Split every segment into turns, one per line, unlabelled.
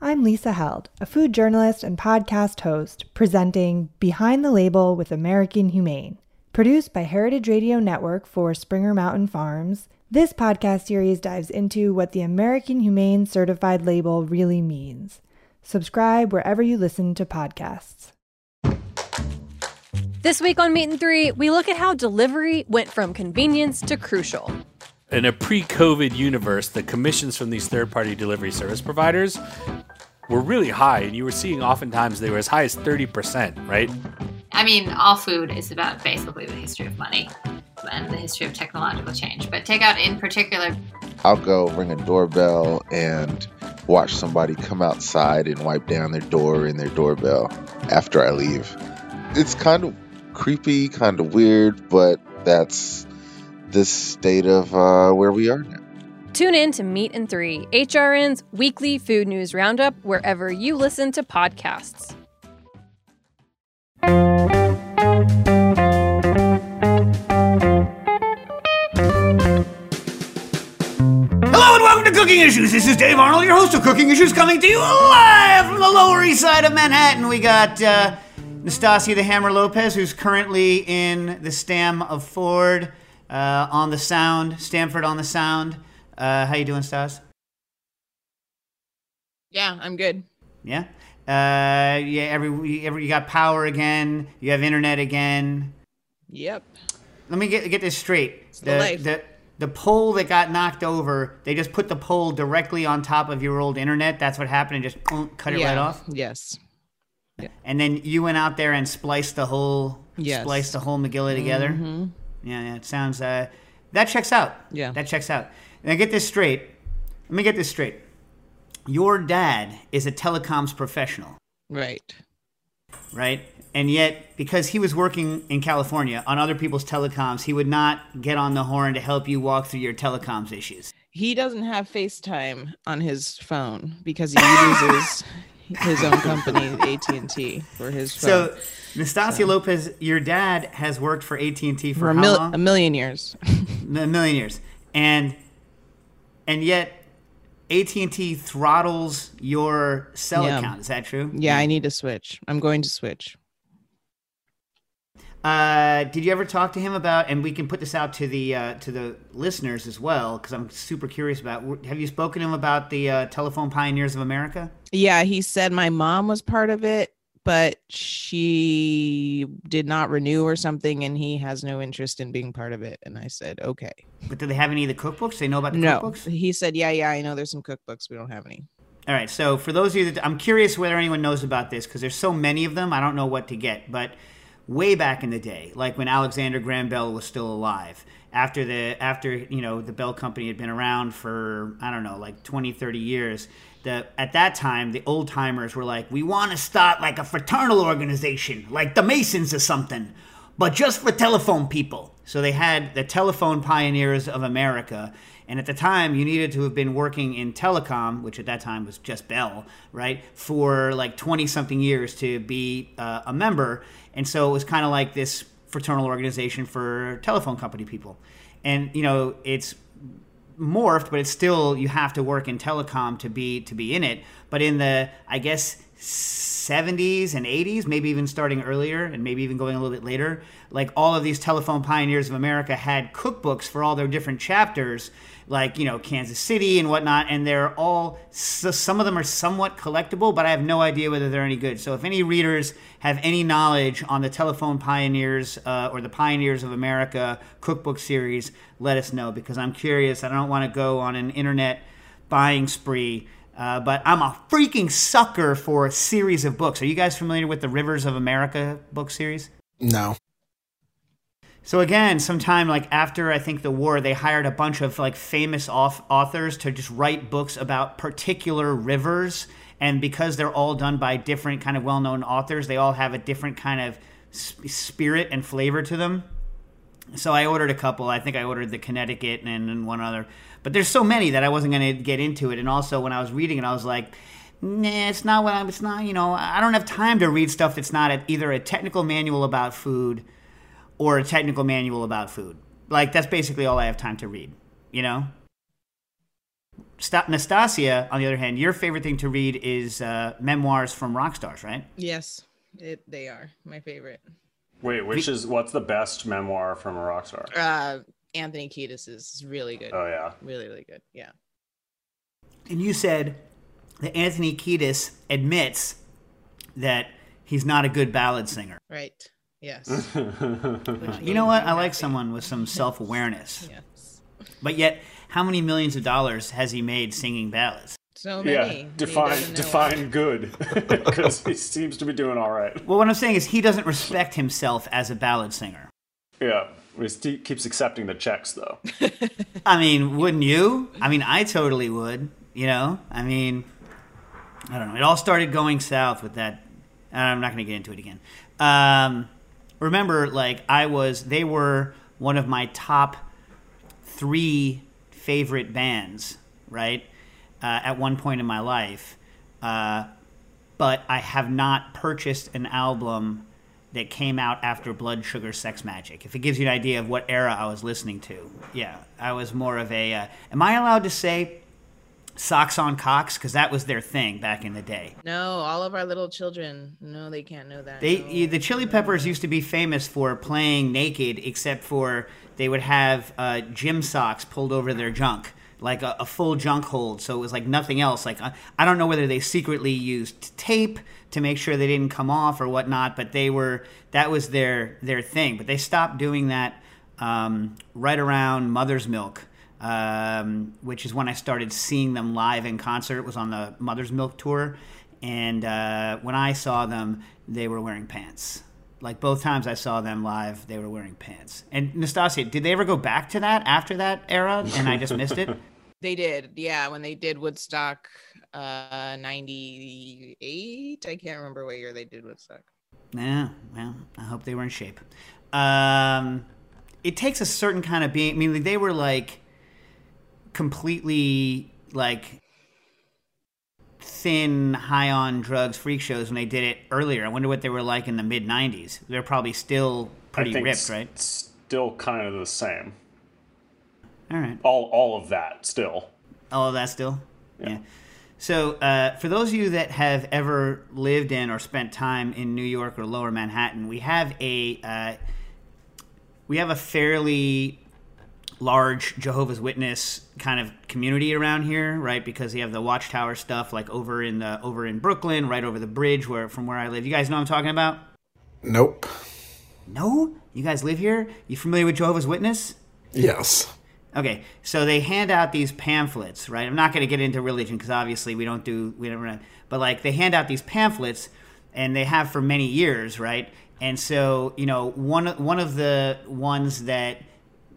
I'm Lisa Held, a food journalist and podcast host, presenting Behind the Label with American Humane. Produced by Heritage Radio Network for Springer Mountain Farms, this podcast series dives into what the American Humane Certified label really means. Subscribe wherever you listen to podcasts.
This week on Meat and Three, we look at how delivery went from convenience to crucial.
In a pre COVID universe, the commissions from these third party delivery service providers were really high, and you were seeing oftentimes they were as high as 30%, right?
I mean, all food is about basically the history of money and the history of technological change. But takeout in particular.
I'll go ring a doorbell and watch somebody come outside and wipe down their door and their doorbell after I leave. It's kind of creepy, kind of weird, but that's the state of uh, where we are now.
Tune in to Meat and Three, HRN's weekly food news roundup, wherever you listen to podcasts.
Hello and welcome to Cooking Issues. This is Dave Arnold, your host of Cooking Issues, coming to you live from the Lower East Side of Manhattan. We got uh, Nastasia the Hammer Lopez, who's currently in the Stam of Ford uh, on the sound, Stamford on the sound. Uh, how you doing, Stas?
Yeah, I'm good.
Yeah. Uh, yeah. Every, every you got power again. You have internet again.
Yep.
Let me get get this straight.
the life.
the the pole that got knocked over, they just put the pole directly on top of your old internet. That's what happened, and just boom, cut it
yeah.
right off.
Yes. Yeah.
And then you went out there and spliced the whole
Yes.
spliced the whole Megillah together.
Mm-hmm.
Yeah, yeah. It sounds uh, that checks out.
Yeah.
that checks out. Now get this straight. Let me get this straight. Your dad is a telecoms professional,
Right.
right? And yet, because he was working in California on other people's telecoms, he would not get on the horn to help you walk through your telecoms issues.
He doesn't have FaceTime on his phone because he uses his own company, AT and T, for his phone
So, Nastasia Lopez, your dad has worked for AT and T for,
for a,
how
mil-
long?
a million years.
a million years, and and yet AT and T throttles your cell
Yeah.
account. Is that true?
yeah, I need to switch. I'm going to switch.
Uh, did you ever talk to him about? And we can put this out to the uh, to the listeners as well, because I'm super curious about. Have you spoken to him about the uh, Telephone Pioneers of America?
Yeah, he said my mom was part of it, but she did not renew or something, and he has no interest in being part of it. And I said, okay.
But do they have any of the cookbooks? They know about the
No,
cookbooks.
he said, yeah, yeah, I know there's some cookbooks. We don't have any.
All right. So for those of you that I'm curious whether anyone knows about this because there's so many of them, I don't know what to get. But way back in the day, like when Alexander Graham Bell was still alive, after the after you know the Bell Company had been around for I don't know like 20, 30 years. The, at that time, the old timers were like, we want to start like a fraternal organization, like the Masons or something, but just for telephone people. So they had the Telephone Pioneers of America. And at the time, you needed to have been working in telecom, which at that time was just Bell, right, for like 20 something years to be uh, a member. And so it was kind of like this fraternal organization for telephone company people. And, you know, it's morphed, but it's still you have to work in telecom to be to be in it. But in the I guess 70s and 80s, maybe even starting earlier and maybe even going a little bit later, like all of these telephone pioneers of America had cookbooks for all their different chapters, like you know Kansas City and whatnot, and they're all so some of them are somewhat collectible, but I have no idea whether they're any good. So if any readers have any knowledge on the telephone pioneers uh, or the pioneers of America cookbook series, let us know because I'm curious. I don't want to go on an internet buying spree. Uh, but I'm a freaking sucker for a series of books. Are you guys familiar with the Rivers of America book series?
No.
So again, sometime like after I think the war, they hired a bunch of like famous auth- authors to just write books about particular rivers. And because they're all done by different kind of well-known authors, they all have a different kind of sp- spirit and flavor to them. So I ordered a couple. I think I ordered the Connecticut and, and one other. But there's so many that I wasn't going to get into it. And also when I was reading it, I was like, nah, it's not what I'm. It's not. You know, I don't have time to read stuff that's not a, either a technical manual about food or a technical manual about food. Like that's basically all I have time to read. You know. Sta- Nastasia, on the other hand, your favorite thing to read is uh, memoirs from rock stars, right?
Yes, it, they are my favorite.
Wait, which is what's the best memoir from a rock star?
Uh, Anthony Kiedis is really good.
Oh yeah,
really, really good. Yeah.
And you said that Anthony Kiedis admits that he's not a good ballad singer.
Right. Yes.
You know what? I like someone with some self awareness.
yes.
But yet, how many millions of dollars has he made singing ballads?
So many.
yeah. Define define good, because he seems to be doing all right.
Well, what I'm saying is he doesn't respect himself as a ballad singer.
Yeah, he keeps accepting the checks though.
I mean, wouldn't you? I mean, I totally would. You know, I mean, I don't know. It all started going south with that. I'm not going to get into it again. Um, remember, like I was, they were one of my top three favorite bands, right? Uh, at one point in my life, uh, but I have not purchased an album that came out after Blood Sugar Sex Magik. If it gives you an idea of what era I was listening to, yeah, I was more of a. Uh, am I allowed to say socks on cocks? Because that was their thing back in the day.
No, all of our little children. No, they can't know that.
They
no.
the Chili Peppers used to be famous for playing naked, except for they would have uh, gym socks pulled over their junk, like a, a full junk hold. So it was like nothing else. Like I, I don't know whether they secretly used tape to make sure they didn't come off or whatnot, but they were that was their their thing. But they stopped doing that um, right around Mother's Milk. Um, which is when I started seeing them live in concert. It was on the Mother's Milk tour, and uh, when I saw them, they were wearing pants. Like both times I saw them live, they were wearing pants. And Nastasia, did they ever go back to that after that era? And I just missed it.
They did, yeah. When they did Woodstock, uh, '98. I can't remember what year they did Woodstock.
Yeah, well, I hope they were in shape. Um, it takes a certain kind of being. I mean, they were like completely like thin, high on drugs freak shows when they did it earlier. I wonder what they were like in the mid '90s. They're probably still pretty ripped,
s-
right?
Still kind of the same.
All right.
All all of that still.
All of that still? Yeah. So, uh, for those of you that have ever lived in or spent time in New York or Lower Manhattan, we have a uh, we have a fairly large Jehovah's Witness kind of community around here, right? Because you have the Watchtower stuff, like over in the over in Brooklyn, right over the bridge where from where I live. You guys know what I'm talking about?
Nope.
No, you guys live here. You familiar with Jehovah's Witness?
Yes.
Okay, so they hand out these pamphlets, right? I'm not going to get into religion because obviously we don't do we don't, but like they hand out these pamphlets, and they have for many years, right? And so you know one one of the ones that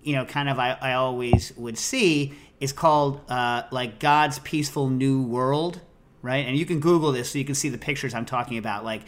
you know kind of I, I always would see is called uh, like God's Peaceful New World, right? And you can Google this so you can see the pictures I'm talking about, like.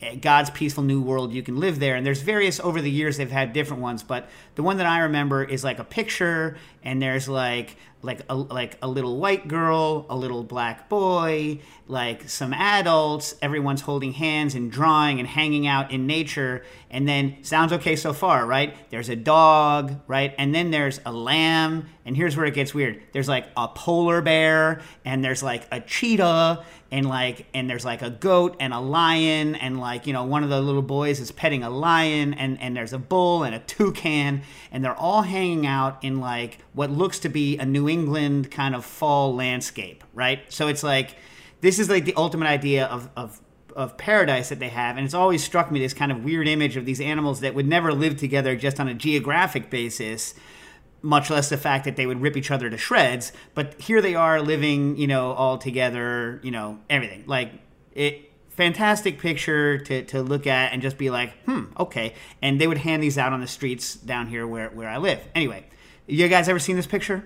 eh, God's peaceful new world. You can live there, and there's various over the years. They've had different ones, but the one that I remember is like a picture, and there's like like a like a little white girl, a little black boy, like some adults. Everyone's holding hands and drawing and hanging out in nature, and then sounds okay so far, right? There's a dog, right, and then there's a lamb, and here's where it gets weird. There's like a polar bear, and there's like a cheetah, and like and there's like a goat and a lion and like you know one of the little boys is petting a lion and and there's a bull and a toucan and they're all hanging out in like what looks to be a New England kind of fall landscape right so it's like this is like the ultimate idea of of of paradise that they have and it's always struck me this kind of weird image of these animals that would never live together just on a geographic basis much less the fact that they would rip each other to shreds. But here they are living, you know, all together, you know, everything. Like it fantastic picture to, to look at and just be like, hmm, okay. And they would hand these out on the streets down here where, where I live. Anyway, you guys ever seen this picture?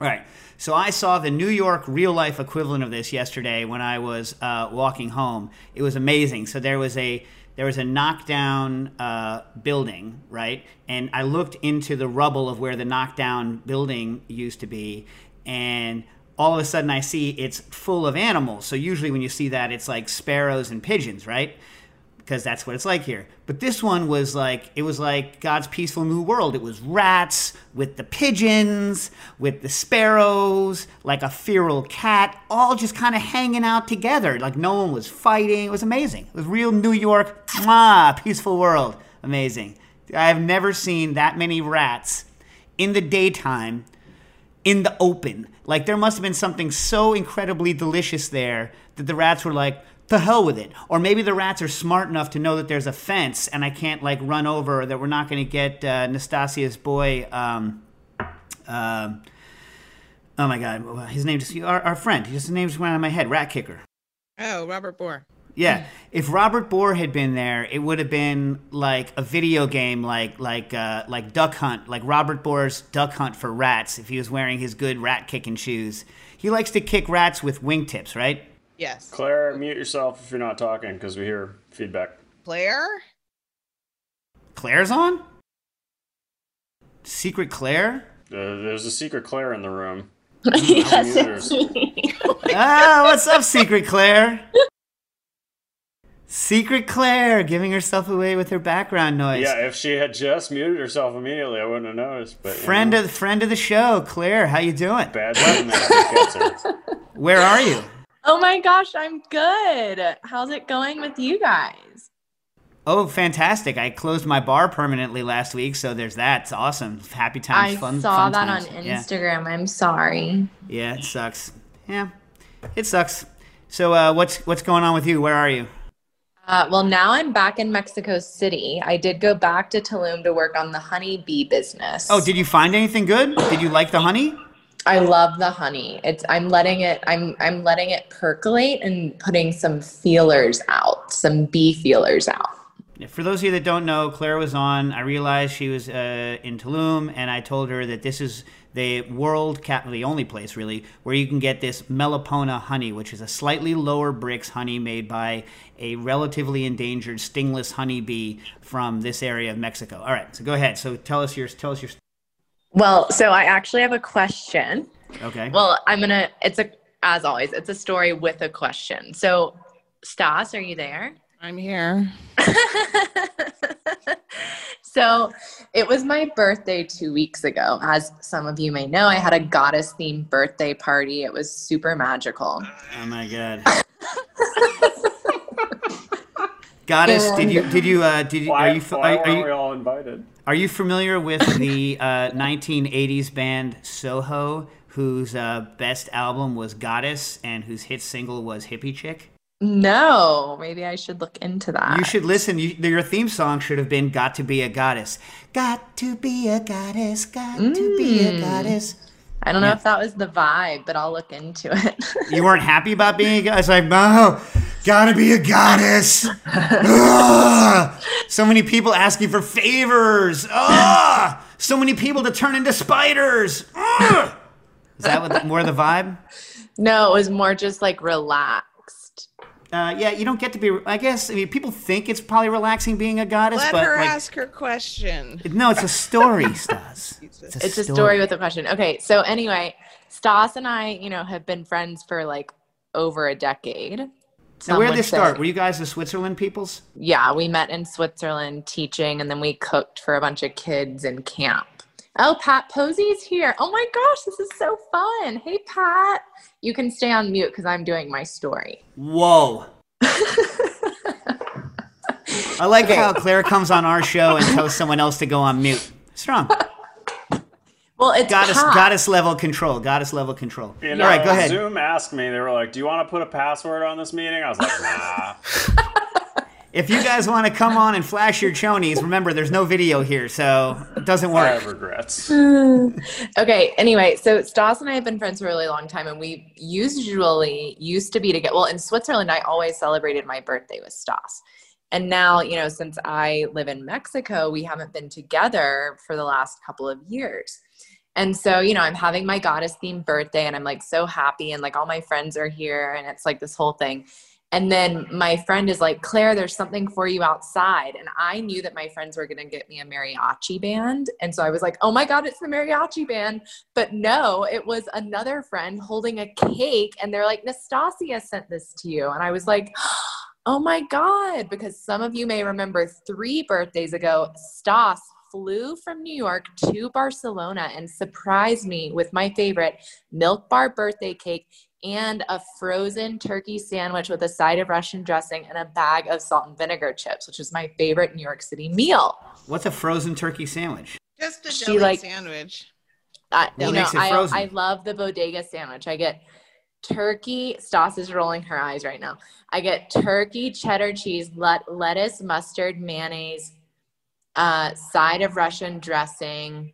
All right. So I saw the New York real life equivalent of this yesterday when I was uh, walking home. It was amazing. So there was a there was a knockdown uh, building, right? And I looked into the rubble of where the knockdown building used to be, and all of a sudden I see it's full of animals. So usually when you see that, it's like sparrows and pigeons, right? because that's what it's like here. But this one was like it was like God's peaceful new world. It was rats with the pigeons, with the sparrows, like a feral cat, all just kind of hanging out together. Like no one was fighting. It was amazing. It was real New York, mwah, peaceful world. Amazing. I've never seen that many rats in the daytime in the open. Like there must have been something so incredibly delicious there that the rats were like, to hell with it. Or maybe the rats are smart enough to know that there's a fence and I can't like run over, that we're not going to get uh, Nastasia's boy. Um, uh, oh my God, his name just our, our friend. His name just went out of my head. Rat Kicker.
Oh, Robert Bohr.
Yeah, if Robert Bohr had been there, it would have been like a video game, like like uh, like Duck Hunt, like Robert Bohr's Duck Hunt for rats. If he was wearing his good rat kicking shoes, he likes to kick rats with wingtips, right?
Yes.
Claire, mute yourself if you're not talking because we hear feedback.
Claire?
Claire's on. Secret Claire.
Uh, there's a secret Claire in the room.
yes,
Mute
it's
yours.
me.
ah, what's up, Secret Claire? Secret Claire giving herself away with her background noise.
Yeah, if she had just muted herself immediately, I wouldn't have noticed. But
friend
know,
of friend of the show, Claire. How you doing?
bad teammate gets.
Where are you?
oh my gosh, I'm good. How's it going with you guys?
Oh, fantastic! I closed my bar permanently last week, so there's that. It's awesome. Happy times, fun stuff.
I
fun.
saw
fun
that
times.
on
Yeah.
Instagram. I'm sorry.
Yeah, it sucks. Yeah, it sucks. So, uh, what's what's going on with you? Where are you?
Uh, well, now I'm back in Mexico City. I did go back to Tulum to work on the honey bee business.
Oh, did you find anything good? Did you like the honey?
I love the honey. It's I'm letting it I'm I'm letting it percolate and putting some feelers out, some bee feelers out.
For those of you that don't know, Claire was on. I realized she was uh, in Tulum, and I told her that this is the world cap, the only place really where you can get this Melipona honey, which is a slightly lower brix honey made by a relatively endangered stingless honeybee from this area of Mexico. All right, so go ahead. So tell us your tell us your.
Well, so I actually have a question.
Okay.
Well, I'm gonna. It's a as always. It's a story with a question. So, Stas, are you there?
I'm here.
so it was my birthday two weeks ago. As some of you may know, I had a goddess themed birthday party. It was super magical.
Oh my god. Goddess, did you did you uh, did you
Why,
are you
why
are, are you
we all invited?
Are you familiar with the uh, 1980s band Soho, whose uh, best album was Goddess and whose hit single was Hippychick?
No, maybe I should look into that.
You should listen. You, your theme song should have been Got to Be a Goddess. Got to be a goddess, got to be a
Mm.
goddess.
I don't know if that was the vibe, but I'll look into it.
You weren't happy about being a goddess? Like, no, gotta be a goddess. Ugh. so many people asking for favors. Ugh. So many people to turn into spiders. Ugh. Is that what more the vibe?
no, it was more just like relaxed.
Uh, yeah, you don't get to be. I guess I mean people think it's probably relaxing being a goddess,
Let
but
her
like,
ask her question.
no, it's a story, Stas.
It's a story with a question. Okay, so anyway, Stas and I, you know, have been friends for like over a decade.
Now, where did this start? Were you guys the Switzerland peoples?
Yeah, we met in Switzerland teaching, and then we cooked for a bunch of kids in camp. Oh, Pat Posey's here. Oh my gosh, this is so fun. Hey, Pat. You can stay on mute because I'm doing my story.
Whoa. I like how Claire comes on our show and tells someone else to go on mute. Strong.
Well, it's
Goddess,
Pat.
goddess level control. Goddess level control.
You
All
know,
right, go ahead.
Zoom asked me. They were like, "Do you want to put a password on this meeting?" I was like, "Nah."
If you guys want to come on and flash your chonies, remember there's no video here, so it doesn't work.
I
work.
have regrets.
okay anyway so stas and i have been friends for a really long time and we usually used to be together well in switzerland i always celebrated my birthday with stas and now you know since i live in mexico we haven't been together for the last couple of years and so you know i'm having my goddess themed birthday and i'm like so happy and like all my friends are here and it's like this whole thing and then my friend is like, Claire, there's something for you outside. And I knew that my friends were going to get me a mariachi band. And so I was like, oh my God, it's the mariachi band. But no, it was another friend holding a cake. And they're like, Nastasia sent this to you. And I was like, Oh my God. Because some of you may remember three birthdays ago, Stas flew from New York to Barcelona and surprised me with my favorite milk bar birthday cake and a frozen turkey sandwich with a side of Russian dressing and a bag of salt and vinegar chips, which is my favorite New York City meal.
What's a frozen turkey sandwich?
Just a
She,
jelly
like-
sandwich.
I,
What
you know, I. I love the bodega sandwich. I get turkey. Stas is rolling her eyes right now. I get turkey, cheddar cheese, let, lettuce, mustard, mayonnaise, uh, side of Russian dressing,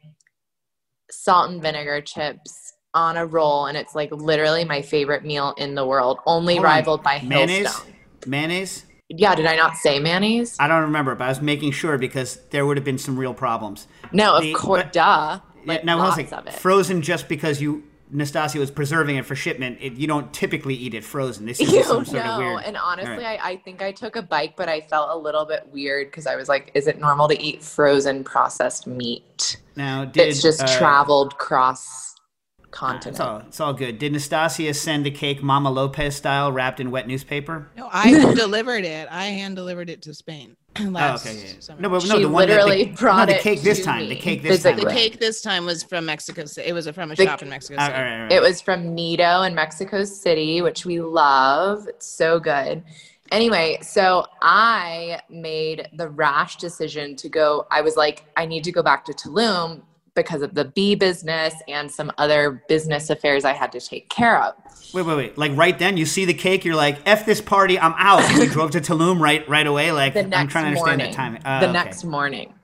salt and vinegar chips on a roll, and it's like literally my favorite meal in the world, only
Hold on.
rivaled by
mayonnaise.
Hillstone.
Mayonnaise.
Yeah, did I not say mayonnaise?
I don't remember, but I was making sure because there would have been some real problems.
No, of course, duh. Like
now, I was like,
of it.
frozen just because you Nastasia was preserving it for shipment. It, you don't typically eat it frozen. This is just some
Ew,
sort of
no.
weird.
And honestly,
All right.
I, I think I took a bite, but I felt a little bit weird because I was like, is it normal to eat frozen processed meat?
now did
it's just
uh,
traveled cross
It's
continent.
all, it's all good. Did Nastasia send a cake Mama Lopez style wrapped in wet newspaper?
No, I delivered it. I hand delivered it to Spain.
Oh, okay. Yeah.
summer.
No, but no,
She
the one that
literally
the,
brought
no, the cake this time.
me
The cake this time.
the
physically.
cake this time was from Mexico City. It was from a
The-
shop in Mexico
Uh,
City.
all right, all right.
It was from Nido in Mexico City, which we love. It's so good. Anyway, so I made the rash decision to go. I was like, I need to go back to Tulum because of the bee business and some other business affairs I had to take care of.
Wait, wait, wait. Like right then, you see the cake, you're like, "F this party, I'm out." And you drove to Tulum right, right away. Like
the next
I'm trying to understand
morning.
that timing. Uh,
the
okay.
next morning.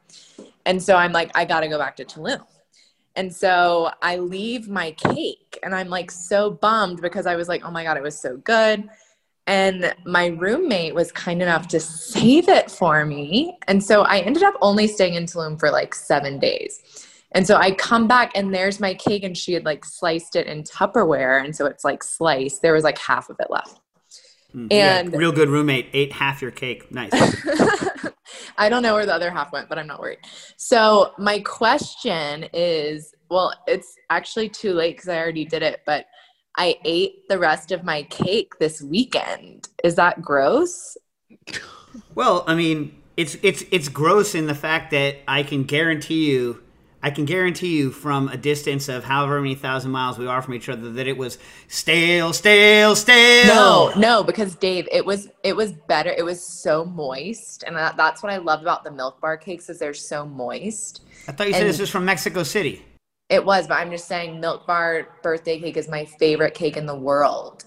And so I'm like, I got to go back to Tulum. And so I leave my cake and I'm like so bummed because I was like, oh my God, it was so good. And my roommate was kind enough to save it for me. And so I ended up only staying in Tulum for like seven days. And so I come back and there's my cake and she had like sliced it in Tupperware. And so it's like sliced. There was like half of it left.
Mm, yeah,
and-
real good roommate ate half your cake. Nice.
I don't know where the other half went, but I'm not worried. So my question is, well, it's actually too late because I already did it, but I ate the rest of my cake this weekend. Is that gross?
Well, I mean, it's it's it's gross in the fact that I can guarantee you, I can guarantee you from a distance of however many thousand miles we are from each other that it was stale, stale, stale.
No, no, because Dave, it was it was better. It was so moist, and that, that's what I love about the milk bar cakes is they're so moist.
I thought you said
And-
this was from Mexico City.
It was, but I'm just saying, milk bar birthday cake is my favorite cake in the world.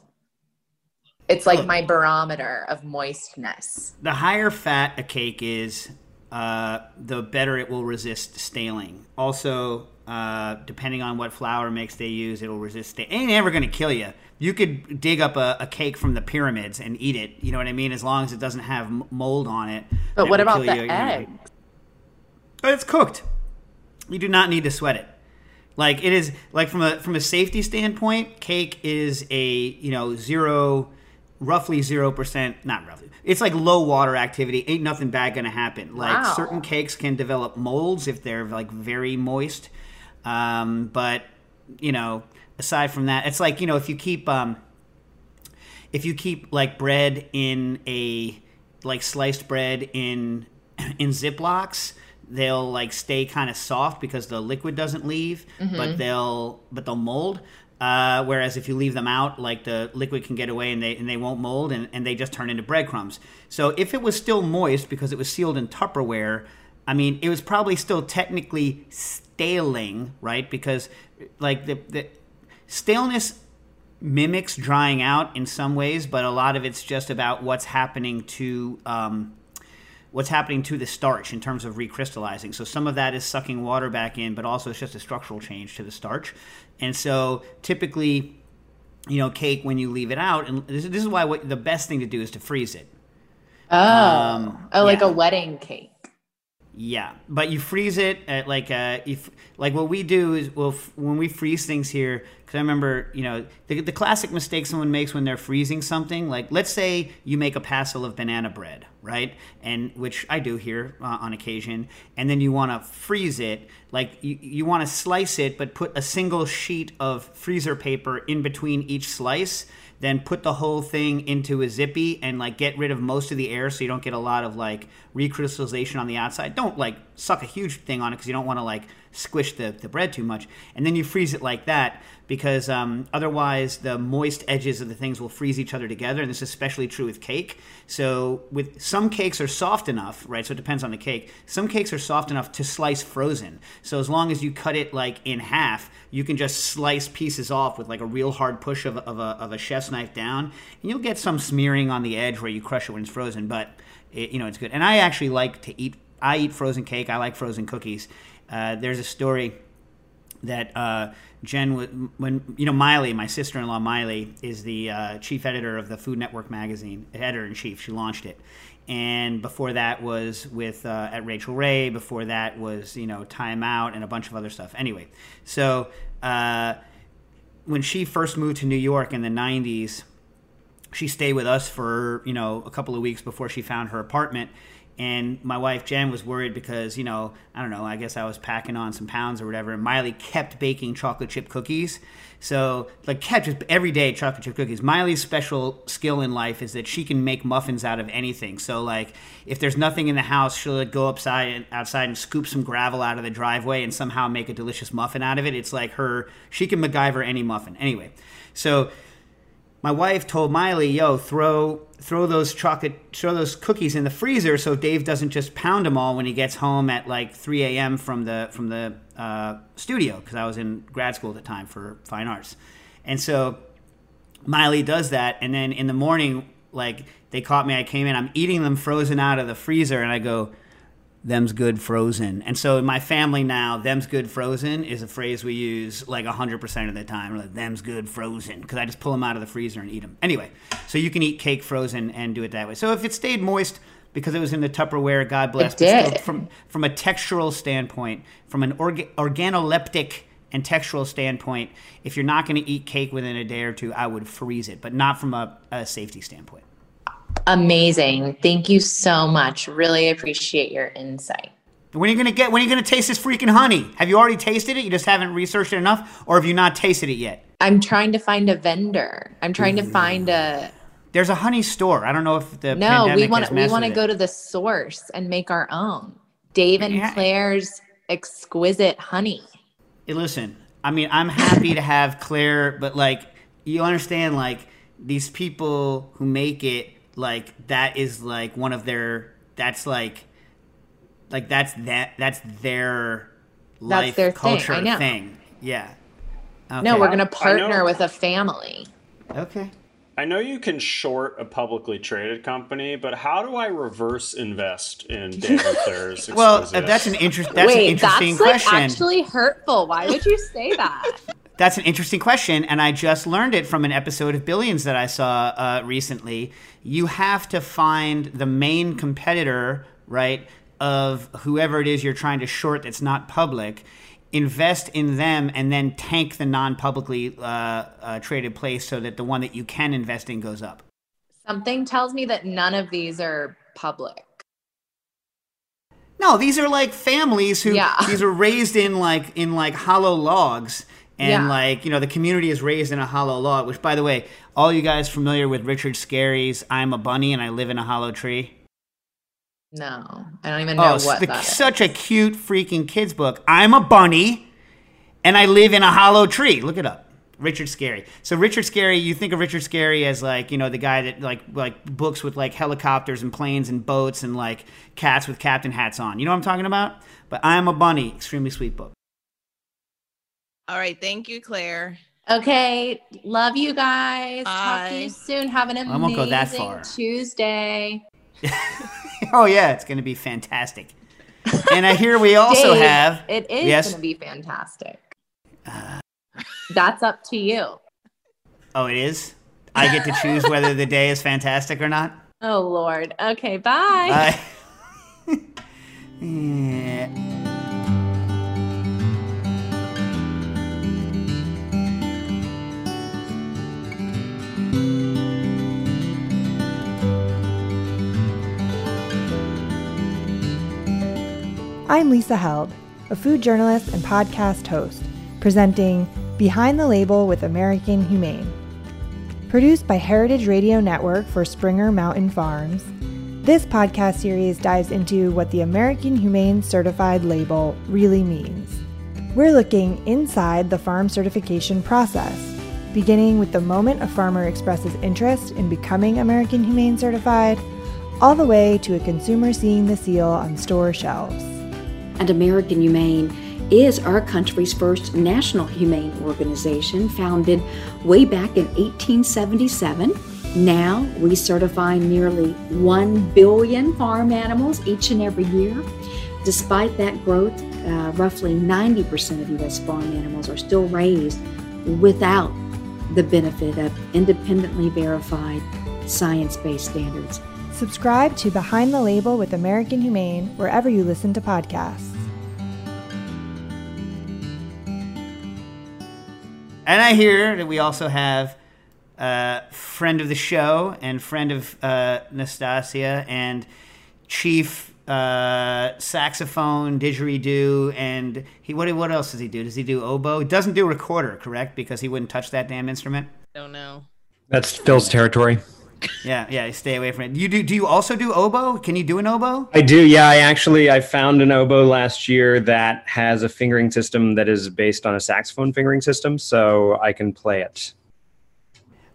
It's like my barometer of moistness.
The higher fat a cake is, uh, the better it will resist staling. Also, uh, depending on what flour mix they use, it'll resist. Sta- it ain't ever going to kill you. You could dig up a, a cake from the pyramids and eat it. You know what I mean? As long as it doesn't have mold on it.
But what about the
you. You're gonna-
egg?
It's cooked. You do not need to sweat it. Like it is like from a from a safety standpoint, cake is a you know zero, roughly zero percent. Not roughly. It's like low water activity. Ain't nothing bad gonna happen. Like
Wow.
certain cakes can develop molds if they're like very moist. Um, but you know, aside from that, it's like you know if you keep um, if you keep like bread in a like sliced bread in in ziplocs they'll like stay kind of soft because the liquid doesn't leave but they'll but they'll mold uh, whereas if you leave them out like the liquid can get away and they and they won't mold and, and they just turn into breadcrumbs so if it was still moist because it was sealed in tupperware i mean it was probably still technically staling right because like the, the staleness mimics drying out in some ways, but a lot of it's just about what's happening to um, what's happening to the starch in terms of recrystallizing. So some of that is sucking water back in, but also it's just a structural change to the starch. And so typically, you know, cake when you leave it out, and this, this is why what, the best thing to do is to freeze it.
Oh,
Um,
oh, like
yeah.
a wedding cake.
Yeah, but you freeze it at like uh, if like what we do is we'll f- when we freeze things here because I remember you know the, the classic mistake someone makes when they're freezing something like let's say you make a passel of banana bread right? And which I do here uh, on occasion. And then you want to freeze it like you, you want to slice it but put a single sheet of freezer paper in between each slice. Then put the whole thing into a zippy and like get rid of most of the air so you don't get a lot of like recrystallization on the outside. Don't like suck a huge thing on it because you don't want to like squish the, the bread too much. And then you freeze it like that because um, otherwise the moist edges of the things will freeze each other together. And this is especially true with cake. So with some cakes are soft enough, right? So it depends on the cake. Some cakes are soft enough to slice frozen. So as long as you cut it like in half, you can just slice pieces off with like a real hard push of, of, a, of a chef's knife down, and you'll get some smearing on the edge where you crush it when it's frozen. But it, you know it's good. And I actually like to eat. I eat frozen cake. I like frozen cookies. Uh, there's a story that uh, Jen when you know Maile, my sister-in-law Maile, is the uh, chief editor of the Food Network magazine, editor in chief. She launched it, and before that was with uh, at Rachael Ray. Before that was you know Time Out and a bunch of other stuff. Anyway, so uh, when she first moved to New York in the '90s, she stayed with us for you know a couple of weeks before she found her apartment and my wife Jen was worried because you know I don't know I guess I was packing on some pounds or whatever. And Maile kept baking chocolate chip cookies, so like kept just every day chocolate chip cookies. Maile's special skill in life is that she can make muffins out of anything. So like if there's nothing in the house, she'll go outside and outside and scoop some gravel out of the driveway and somehow make a delicious muffin out of it. It's like her she can MacGyver any muffin. Anyway, so my wife told Maile, "Yo, throw throw those chocolate, throw those cookies in the freezer, so Dave doesn't just pound them all when he gets home at like 3 a.m. from the from the uh, studio because I was in grad school at the time for fine arts, and so Maile does that, and then in the morning, like they caught me, I came in, I'm eating them frozen out of the freezer, and I go." Them's good frozen. And so in my family now, them's good frozen is a phrase we use like 100% of the time. Like, them's good frozen because I just pull them out of the freezer and eat them. Anyway, so you can eat cake frozen and do it that way. So if it stayed moist because it was in the Tupperware, God bless.
It did.
From, from a textural standpoint, from an orga- organoleptic and textural standpoint, if you're not going to eat cake within a day or two, I would freeze it, but not from a, a safety standpoint.
Amazing. Thank you so much. Really appreciate your insight.
When are you gonna get? When are you gonna taste this freaking honey? Have you already tasted it? You just haven't researched it enough, or have you not tasted it yet?
I'm trying to find a vendor. I'm trying to mm. find a.
There's a honey store. I don't know if the
no. We
want
we want to go to the source and make our own. Dave and yeah. Claire's exquisite honey.
Hey, listen. I mean, I'm happy to have Claire, but like, you understand, like these people who make it like that is like one of their that's like like that's that that's their
that's
life
their
culture
thing.
thing. Yeah.
Okay. No, we're gonna partner with a family.
Okay.
I know you can short a publicly traded company, but how do I reverse invest in David Claire's?
well, uh, that's an interest. That's
Wait,
an interesting
that's,
question.
Like, actually hurtful. Why would you say that?
That's an interesting question, and I just learned it from an episode of Billions that I saw uh, recently. You have to find the main competitor, right, of whoever it is you're trying to short that's not public, invest in them, and then tank the non publicly uh, uh, traded place so that the one that you can invest in goes up.
Something tells me that none of these are public.
No, these are like families who
yeah.
these are raised in like in like hollow logs and yeah. like you know the community is raised in a hollow log which by the way all you guys familiar with richard scarry's i'm a bunny and i live in a hollow tree?
No. I don't even oh, know oh, what
the,
that
such
is.
a cute freaking kids book. I'm a bunny and i live in a hollow tree. Look it up. Richard scarry. So richard scarry you think of richard scarry as like you know the guy that like like books with like helicopters and planes and boats and like cats with captain hats on. You know what i'm talking about? But i'm a bunny. Extremely sweet book
all right. Thank you, Claire.
Okay. Love you guys.
Bye.
Talk to you soon. Have an amazing I won't go that far. Tuesday.
oh, yeah. It's going to be fantastic. And I hear we also
Dave,
have.
It is
yes?
going to be fantastic. Uh, That's up to you.
Oh, it is? I get to choose whether the day is fantastic or not?
Oh, Lord. Okay. Bye.
Bye. yeah.
I'm Lisa Held, a food journalist and podcast host, presenting Behind the Label with American Humane. produced by Heritage Radio Network for Springer Mountain Farms. This podcast series dives into what the American Humane Certified label really means. We're looking inside the farm certification process, beginning with the moment a farmer expresses interest in becoming American Humane Certified, all the way to a consumer seeing the seal on store shelves.
And American Humane is our country's first national humane organization, founded way back in 1877. Now we certify nearly 1 billion farm animals each and every year. Despite that growth, uh, roughly 90% of U.S. farm animals are still raised without the benefit of independently verified science based standards.
Subscribe to Behind the Label with American Humane wherever you listen to podcasts.
And I hear that we also have a friend of the show and friend of uh, Nastasia and chief uh, saxophone didgeridoo and he what what else does he do? Does he do oboe? He doesn't do recorder, correct? Because he wouldn't touch that damn instrument.
Don't know.
That's Phil's territory.
Yeah, yeah, stay away from it. You do? Do you also do oboe? Can you do an oboe?
I do. Yeah, I actually I found an oboe last year that has a fingering system that is based on a saxophone fingering system, so I can play it.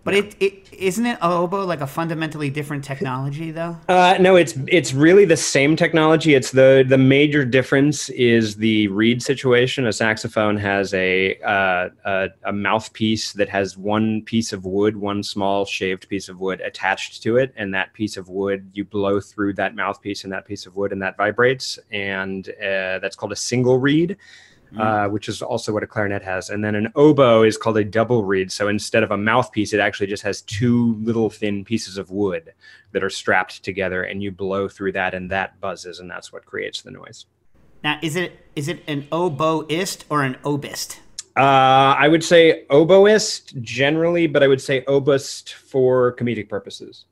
But it, it isn't it oboe like a fundamentally different technology though?
Uh, no, it's it's really the same technology. It's the the major difference is the reed situation. A saxophone has a uh, a, a mouthpiece that has one piece of wood, one small shaved piece of wood attached to it, and that piece of wood you blow through that mouthpiece and that piece of wood, and that vibrates, and uh, that's called a single reed. Uh, which is also what a clarinet has. And then an oboe is called a double reed. So instead of a mouthpiece, it actually just has two little thin pieces of wood that are strapped together, and you blow through that, and that buzzes, and that's what creates the noise.
Now, is it is it an oboist or an obist?
Uh, I would say oboist generally, but I would say obist for comedic purposes.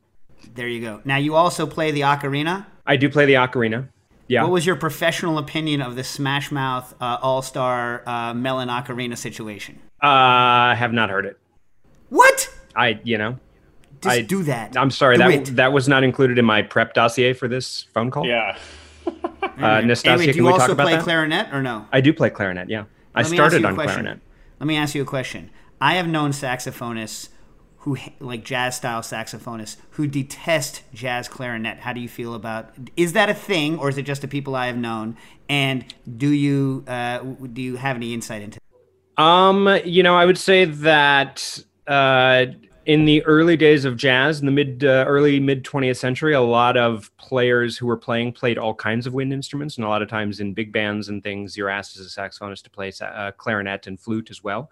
There you go. Now, you also play the ocarina.
I do play the ocarina. Yeah.
What was your professional opinion of the Smash Mouth uh, All Star uh, Melon Ocarina situation?
Uh, I have not heard it.
What?
I, you know,
Just
I
do that.
I'm sorry
Do
that
it.
that was not included in my prep dossier for this phone call.
Yeah.
Uh, Nastasia,
Anyway, do
can
you
we
also
talk about
play
that?
clarinet or no?
I do play clarinet. Yeah, I
Let me ask
started on clarinet.
Let me ask you a question. I have known saxophonists who like jazz style saxophonists who detest jazz clarinet. How do you feel about? Is that a thing, or is it just the people I have known? And do you uh, do you have any insight into?
Um, you know, I would say that uh, in the early days of jazz, in the mid uh, early mid 20th century, a lot of players who were playing played all kinds of wind instruments, and a lot of times in big bands and things, you're asked as a saxophonist to play uh, clarinet and flute as well.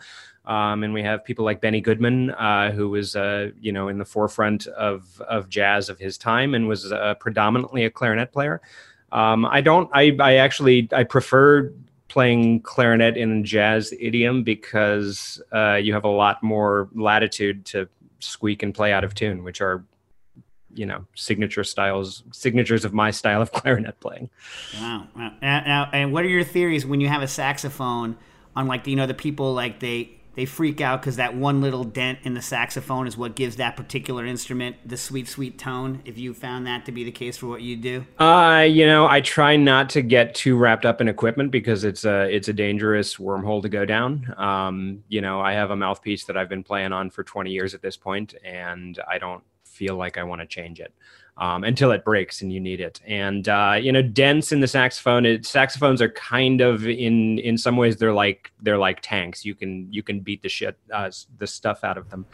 Um, and we have people like Benny Goodman, uh, who was, uh, you know, in the forefront of of jazz of his time and was uh, predominantly a clarinet player. Um, I don't. I, I actually I prefer playing clarinet in jazz idiom because uh, you have a lot more latitude to squeak and play out of tune, which are you know signature styles, signatures of my style of clarinet playing.
Wow. wow. Now, now, and what are your theories when you have a saxophone? On like you know the people like they they freak out because that one little dent in the saxophone is what gives that particular instrument the sweet sweet tone. If you found that to be the case for what you do,
Uh, you know, I try not to get too wrapped up in equipment because it's a it's a dangerous wormhole to go down. Um, you know, I have a mouthpiece that I've been playing on for 20 years at this point, and I don't feel like I want to change it um, until it breaks and you need it. And uh, you know, dents in the saxophone. It, saxophones are kind of in in some ways they're like they're like tanks. You can you can beat the shit uh, the stuff out of them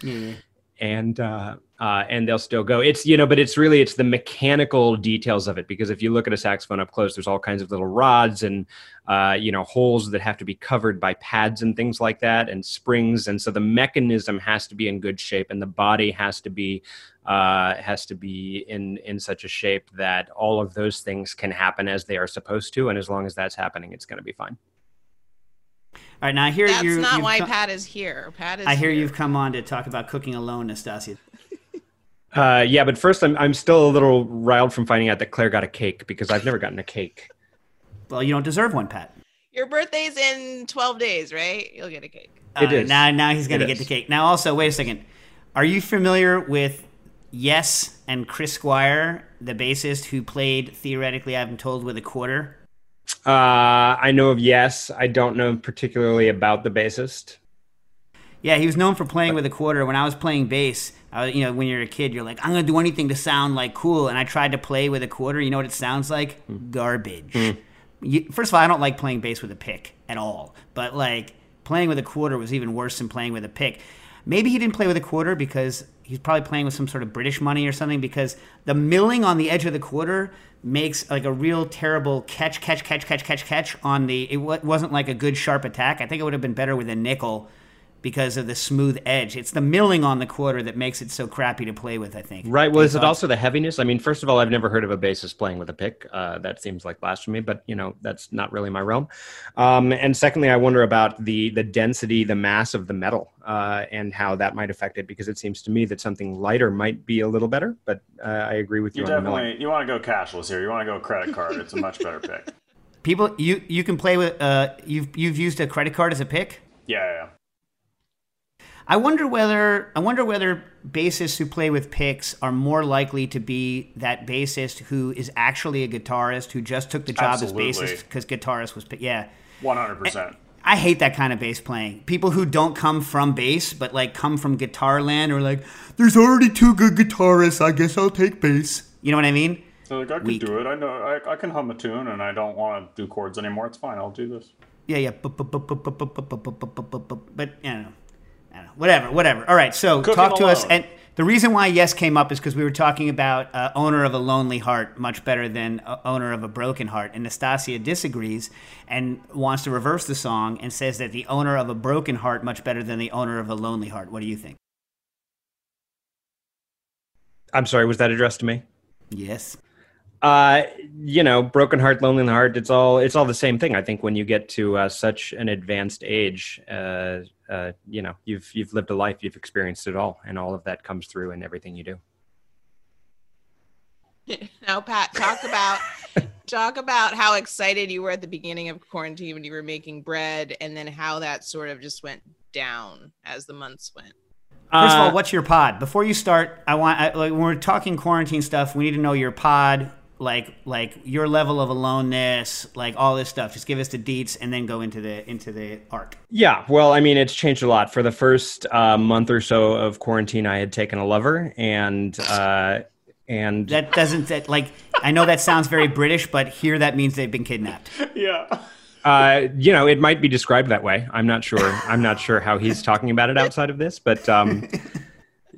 and uh, uh, and they'll still go. It's you know, but it's really it's the mechanical details of it because if you look at a saxophone up close, there's all kinds of little rods and uh, you know holes that have to be covered by pads and things like that and springs, and so the mechanism has to be in good shape and the body has to be uh, has to be in in such a shape that all of those things can happen as they are supposed to, and as long as that's happening, it's going to be fine.
All right. Now I hear
That's
you.
not why
co-
Pat is here. Pat is
I hear
here.
you've come on to talk about cooking alone, Nastasia.
Uh, yeah, but first, I'm I'm still a little riled from finding out that Claire got a cake because I've never gotten a cake.
Well, you don't deserve one, Pat.
Your birthday's in 12 days, right? You'll get a cake.
It
Uh,
is.
Now, now he's going to
It
get the cake. Now, also, wait a second. Are you familiar with Yes and Chris Squire, the bassist who played theoretically, I've been told, with a quarter?
Uh, I know of Yes. I don't know particularly about the bassist.
Yeah, he was known for playing with a quarter. When I was playing bass, I, you know, when you're a kid, you're like, I'm gonna do anything to sound like cool. And I tried to play with a quarter. You know what it sounds like? Garbage. You, first of all, I don't like playing bass with a pick at all. But like playing with a quarter was even worse than playing with a pick. Maybe he didn't play with a quarter because he's probably playing with some sort of British money or something. Because the milling on the edge of the quarter makes like a real terrible catch, catch, catch, catch, catch, catch on the. It wasn't like a good sharp attack. I think it would have been better with a nickel because of the smooth edge. It's the milling on the quarter that makes it so crappy to play with. I think.
Right. Well, is it also the heaviness? I mean, first of all, I've never heard of a bassist playing with a pick. Uh, that seems like blasphemy, but you know, that's not really my realm. Um, and secondly, I wonder about the the density, the mass of the metal, uh, and how that might affect it. Because it seems to me that something lighter might be a little better. But uh, I agree with you,
You
on the milling.
definitely you want to go cashless here. You want to go credit card. It's a much better pick.
People, you you can play with. Uh, you've you've used a credit card as a pick.
Yeah, yeah. yeah.
I wonder whether I wonder whether bassists who play with picks are more likely to be that bassist who is actually a guitarist who just took the job
Absolutely.
as bassist because guitarist was yeah,
one hundred percent.
I hate that kind of bass playing. People who don't come from bass but like come from guitar land or like there's already two good guitarists. I guess I'll take bass. You know what I mean?
So like I
can
do it. I know I, I can hum a tune and I don't want to do chords anymore. It's fine. I'll do this.
Yeah, yeah. But you know I don't know. Whatever, whatever. All right, so
Cooking
talk to us. And the reason why Yes came up is because we were talking about uh, owner of a lonely heart much better than uh, owner of a broken heart. And Nastasia disagrees and wants to reverse the song and says that the owner of a broken heart much better than the owner of a lonely heart. What do you think?
I'm sorry. Was that addressed to me?
Yes.
Uh, you know, broken heart, lonely heart. It's all it's all the same thing. I think when you get to uh, such an advanced age, uh, uh, you know, you've you've lived a life, you've experienced it all, and all of that comes through in everything you do.
now, Pat, talk about talk about how excited you were at the beginning of quarantine when you were making bread, and then how that sort of just went down as the months went.
First of
Uh,
all, what's your pod? Before you start, I want I, like when we're talking quarantine stuff, we need to know your pod, like like your level of aloneness, like all this stuff. Just give us the deets, and then go into the into the arc.
Yeah, well, I mean, it's changed a lot. For the first uh, month or so of quarantine, I had taken a lover, and uh, and
That doesn't that like I know that sounds very British, but here that means they've been kidnapped.
Yeah.
uh, you know, it might be described that way. I'm not sure. I'm not sure how he's talking about it outside of this, but um,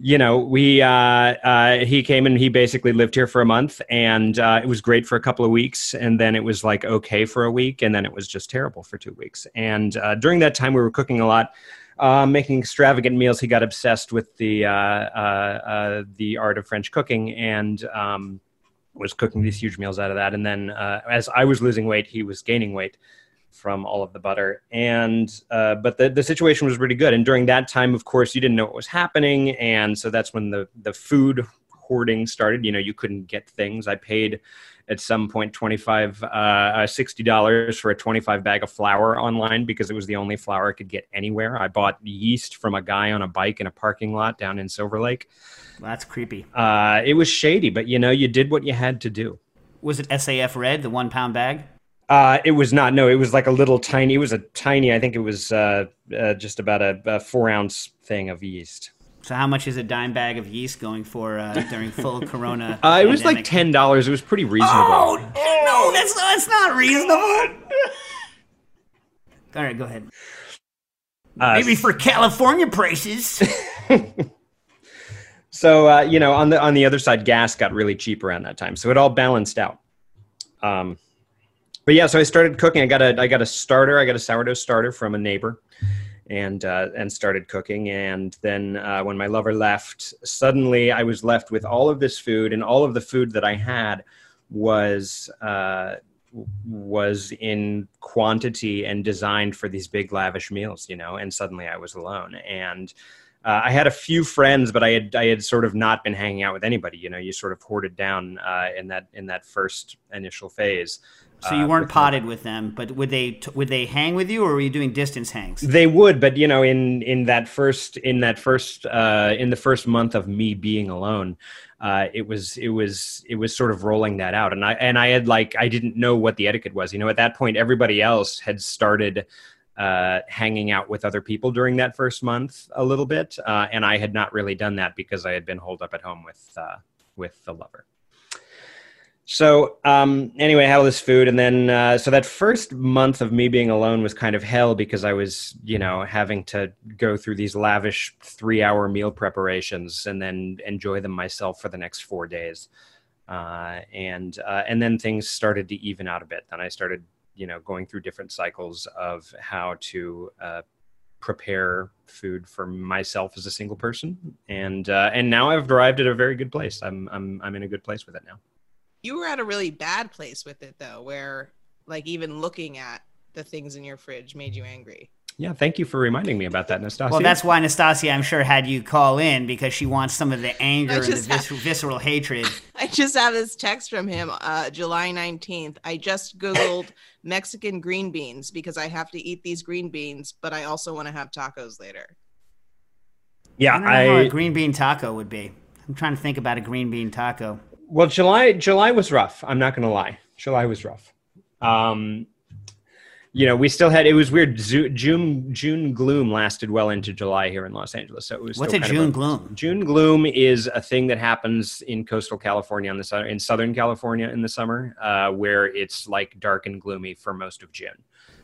you know, we uh, uh, he came and he basically lived here for a month, and uh, it was great for a couple of weeks, and then it was like okay for a week, and then it was just terrible for two weeks. And uh, during that time, we were cooking a lot. Uh, making extravagant meals, he got obsessed with the uh, uh, uh, the art of French cooking, and um, was cooking these huge meals out of that. And then, uh, as I was losing weight, he was gaining weight from all of the butter. And uh, but the the situation was really good. And during that time, of course, you didn't know what was happening, and so that's when the the food hoarding started. You know, you couldn't get things. I paid at some point 25 uh, uh, $60 for a 25 bag of flour online because it was the only flour i could get anywhere i bought yeast from a guy on a bike in a parking lot down in silver lake
Well, that's creepy.
uh, it was shady but you know you did what you had to do
Was it SAF red, the one pound bag?
Uh, it was not. No, it was like a little tiny. It was a tiny. I think it was uh, uh, just about a, a four ounce thing of yeast.
So how much is a dime bag of yeast going for uh, during full Corona?
Uh, it was like ten dollars. It was pretty reasonable.
Oh no, that's not, that's not reasonable. All right, go ahead.
Uh,
Maybe for California prices.
So uh, you know, on the on the other side, gas got really cheap around that time, so it all balanced out. Um, but yeah, so I started cooking. I got a I got a starter. I got a sourdough starter from a neighbor, and uh, and started cooking. And then uh, when my lover left, suddenly I was left with all of this food, and all of the food that I had was uh, was in quantity and designed for these big lavish meals, you know. And suddenly I was alone, and uh, I had a few friends, but I had I had sort of not been hanging out with anybody. You know, you sort of hoarded down uh, in that in that first initial phase.
So you
uh,
weren't
with
potted with them, but would they would they hang with you, or were you doing distance hangs?
They would, but you know, in in that first in that first uh, in the first month of me being alone, uh, it was it was it was sort of rolling that out, and I and I had like I didn't know what the etiquette was. You know, at that point, everybody else had started uh, hanging out with other people during that first month a little bit, uh, and I had not really done that because I had been holed up at home with uh, with the lover. So um, anyway, I had all this food, and then uh, so that first month of me being alone was kind of hell because I was, you know, having to go through these lavish three-hour meal preparations and then enjoy them myself for the next four days, uh, and uh, and then things started to even out a bit. Then I started, you know, going through different cycles of how to uh, prepare food for myself as a single person, and uh, and now I've arrived at a very good place. I'm I'm I'm in a good place with it now.
You were at a really bad place with it though, where like even looking at the things in your fridge made you angry.
Yeah, thank you for reminding me about that, Nastasia.
Well, that's why Nastasia, I'm sure, had you call in because she wants some of the anger and the
just
vis-
have-
visceral hatred.
I just have this text from him, uh, July 19th. I just Googled Mexican green beans because I have to eat these green beans, but I also want to have tacos later.
yeah,
I don't know how
I
a green bean taco would be. I'm trying to think about a green bean taco.
Well, July July was rough. I'm not going to lie. July was rough. Um, you know, we still had it was weird. June June gloom lasted well into July here in Los Angeles. So it was
What's a June gloom?
June gloom is a thing that happens in coastal California on the in Southern California in the summer, uh, where it's like dark and gloomy for most of June.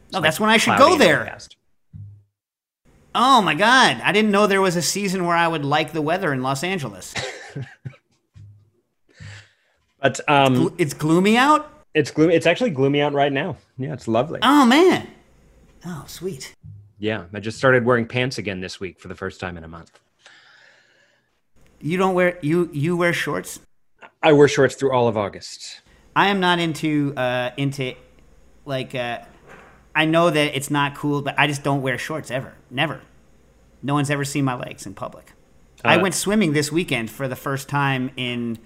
It's
Oh, that's when I should go there. Oh my God. I didn't know there was a season where I would like the weather in Los Angeles.
But um,
it's gloomy out?
it's gloomy. It's actually gloomy out right now. Yeah, it's lovely.
Oh, man. Oh, sweet.
Yeah, I just started wearing pants again this week for the first time in a month.
You don't wear you you wear shorts?
I wear shorts through all of August.
I am not into uh into like uh I know that it's not cool, but I just don't wear shorts ever. Never. No one's ever seen my legs in public. I
Uh,
went swimming this weekend for the first time in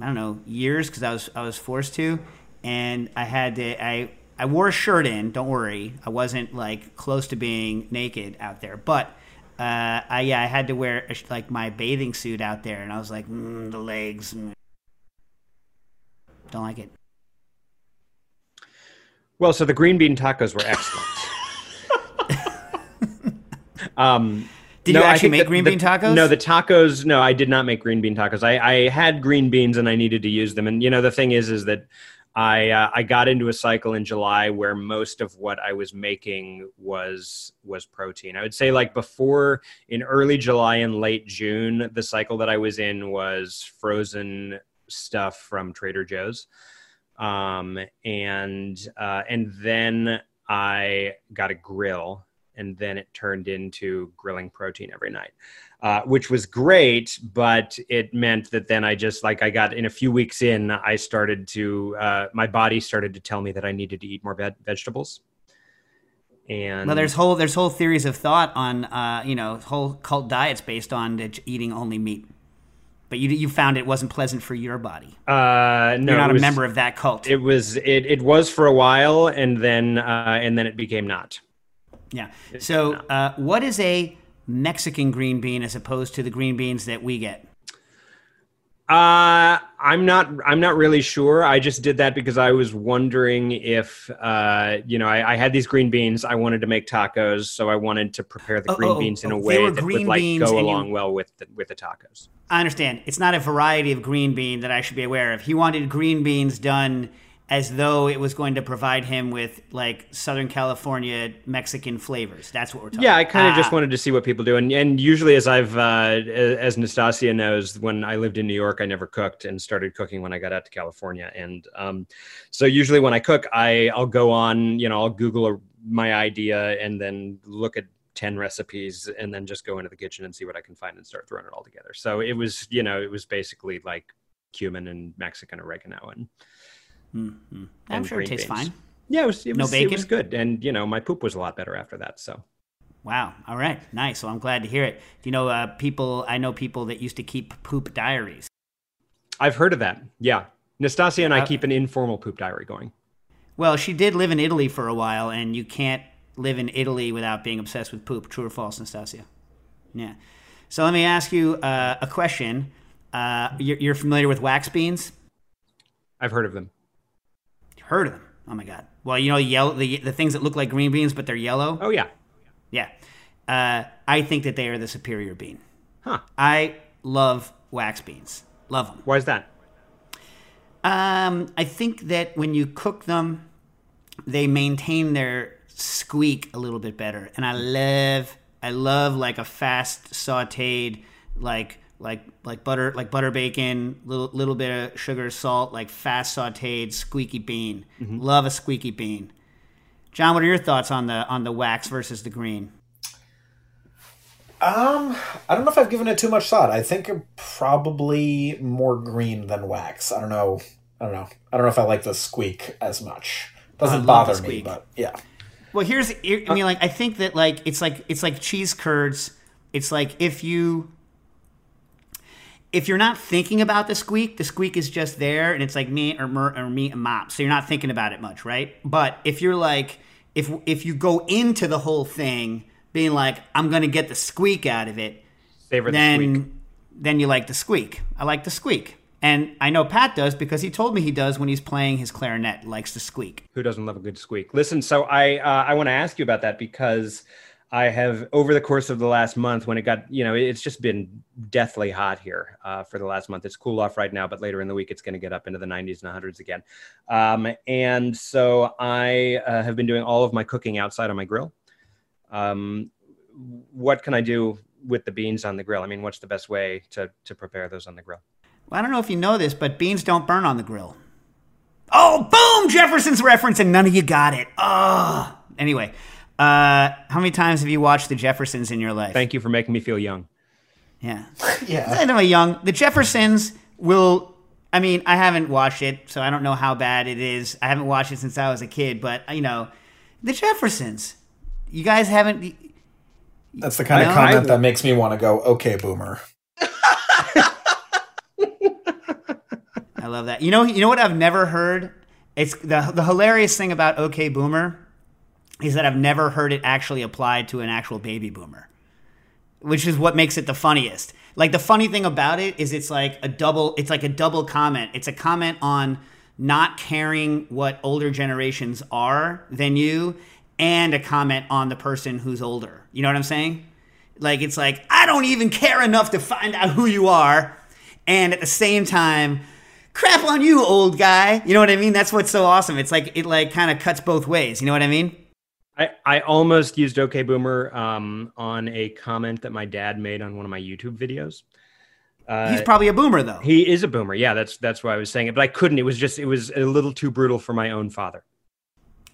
I don't know years because I was I was forced to, and I had to I I wore a shirt in. Don't worry, I wasn't like close to being naked out there, but uh, I yeah I had to wear a, like my bathing suit out there, and I was like mm, the legs. mm. Don't like it.
Well, so the green bean tacos were excellent. um,
Did you actually make
the-
green
the-
bean tacos?
No, the tacos. No, I did not make green bean tacos. I, I had green beans and I needed to use them. And you know, the thing is, is that I uh, I got into a cycle in July where most of what I was making was was protein. I would say like before in early July and late June, the cycle that I was in was frozen stuff from Trader Joe's um, and uh, and then I got a grill, and then it turned into grilling protein every night, uh, which was great. But it meant that then I just like I got in a few weeks in, I started to uh, my body started to tell me that I needed to eat more ve- vegetables. And
Well, there's whole there's whole theories of thought on uh, you know whole cult diets based on eating only meat, but you you found it wasn't pleasant for your body.
Uh, no,
You're not
it
a member of that cult.
It was it, it was for a while, and then uh, and then it became not.
Yeah. So, uh, what is a Mexican green bean as opposed to the green beans that we get?
Uh, I'm not. I'm not really sure. I just did that because I was wondering if, uh, you know, I, I had these green beans. I wanted to make tacos, so I wanted to prepare the
Oh,
green
oh,
beans in
oh,
a
they
way that would like go
and you-
along well with the, with the tacos.
I understand. It's not a variety of green bean that I should be aware of. He wanted green beans done as though it was going to provide him with like Southern California Mexican flavors. That's what we're talking.
Yeah, I kind of just
Ah.
wanted to see what people do, and and usually, as I've uh, as Nastasia knows, when I lived in New York, I never cooked and started cooking when I got out to California, and um, so usually when I cook, I I'll go on, you know, I'll Google a, my idea and then look at 10 recipes and then just go into the kitchen and see what I can find and start throwing it all together. So it was, you know, it was basically like cumin and Mexican oregano and
Mm-hmm. I'm sure it tastes
beans.
fine.
Yeah, it was it
No
was, it was good. And you know, my poop was a lot better after that. So
Wow. All right. Nice. Well, I'm glad to hear it. Do you know uh, people? I know people that used to keep poop diaries.
I've heard of that. Yeah. Nastasia and I
Uh,
keep an informal poop diary going.
Well, she did live in Italy for a while, and you can't live in Italy without being obsessed with poop. True or false, Nastasia? Yeah. So let me ask you uh, a question. Uh, you're, you're familiar with wax beans?
I've heard of them.
Heard of them? Oh my god. Well, you know yellow the the things that look like green beans but they're yellow.
Oh yeah.
Yeah. Uh, I think that they are the superior bean.
Huh.
I love wax beans. Love them.
Why is that?
Um, I think that when you cook them, they maintain their squeak a little bit better, and I love, I love like a fast sautéed, like like like butter, like butter bacon, little little bit of sugar, salt, like fast sautéed squeaky bean. Love a squeaky bean. John, what are your thoughts on the on the wax versus the green?
Um, I don't know if I've given it too much thought. I think probably more green than wax. I don't know. I don't know. I don't know if I like the squeak as much. Doesn't bother me, but yeah.
Well, here's I mean like I think that like it's like it's like cheese curds. It's like if you if you're not thinking about the squeak, the squeak is just there and it's like me or mer or me and mop. So you're not thinking about it much, right? But if you're like if if you go into the whole thing being like I'm going to get the squeak out of it,
Savor the
then
squeak.
then you like the squeak. I like the squeak. And I know Pat does because he told me he does when he's playing his clarinet, likes the squeak.
Who doesn't love a good squeak? Listen, so I uh, I want to ask you about that because I have over the course of the last month, when it got you know, it's just been deathly hot here uh, for the last month. It's cool off right now, but later in the week, it's going to get up into the 90s and 100s again. Um, and so I uh, have been doing all of my cooking outside on my grill. Um, what can I do with the beans on the grill? I mean, what's the best way to to prepare those on the grill?
Well, I don't know if you know this, but beans don't burn on the grill. Oh, boom! Jefferson's reference, and none of you got it. Oh. Anyway, uh, how many times have you watched the Jeffersons in your life?
Thank you for making me feel young.
Yeah.
Yeah.
I know young. The Jeffersons will. I mean, I haven't watched it, so I don't know how bad it is. I haven't watched it since I was a kid, but you know, the Jeffersons. You guys haven't.
That's the kind of comment
I-
that makes me want to go, okay, boomer.
I love that. You know, you know what I've never heard. It's the the hilarious thing about OK Boomer is that I've never heard it actually applied to an actual baby boomer, which is what makes it the funniest. Like the funny thing about it is it's like a double. It's like a double comment. It's a comment on not caring what older generations are than you, and a comment on the person who's older. You know what I'm saying? Like it's like I don't even care enough to find out who you are, and at the same time, crap on you, old guy. You know what I mean? That's what's so awesome. It's like it like kind of cuts both ways. You know what I mean?
I, I almost used OK Boomer um, on a comment that my dad made on one of my YouTube videos. Uh,
He's probably a boomer though.
he is a boomer. Yeah, that's that's why I was saying it, but I couldn't. It was just it was a little too brutal for my own father.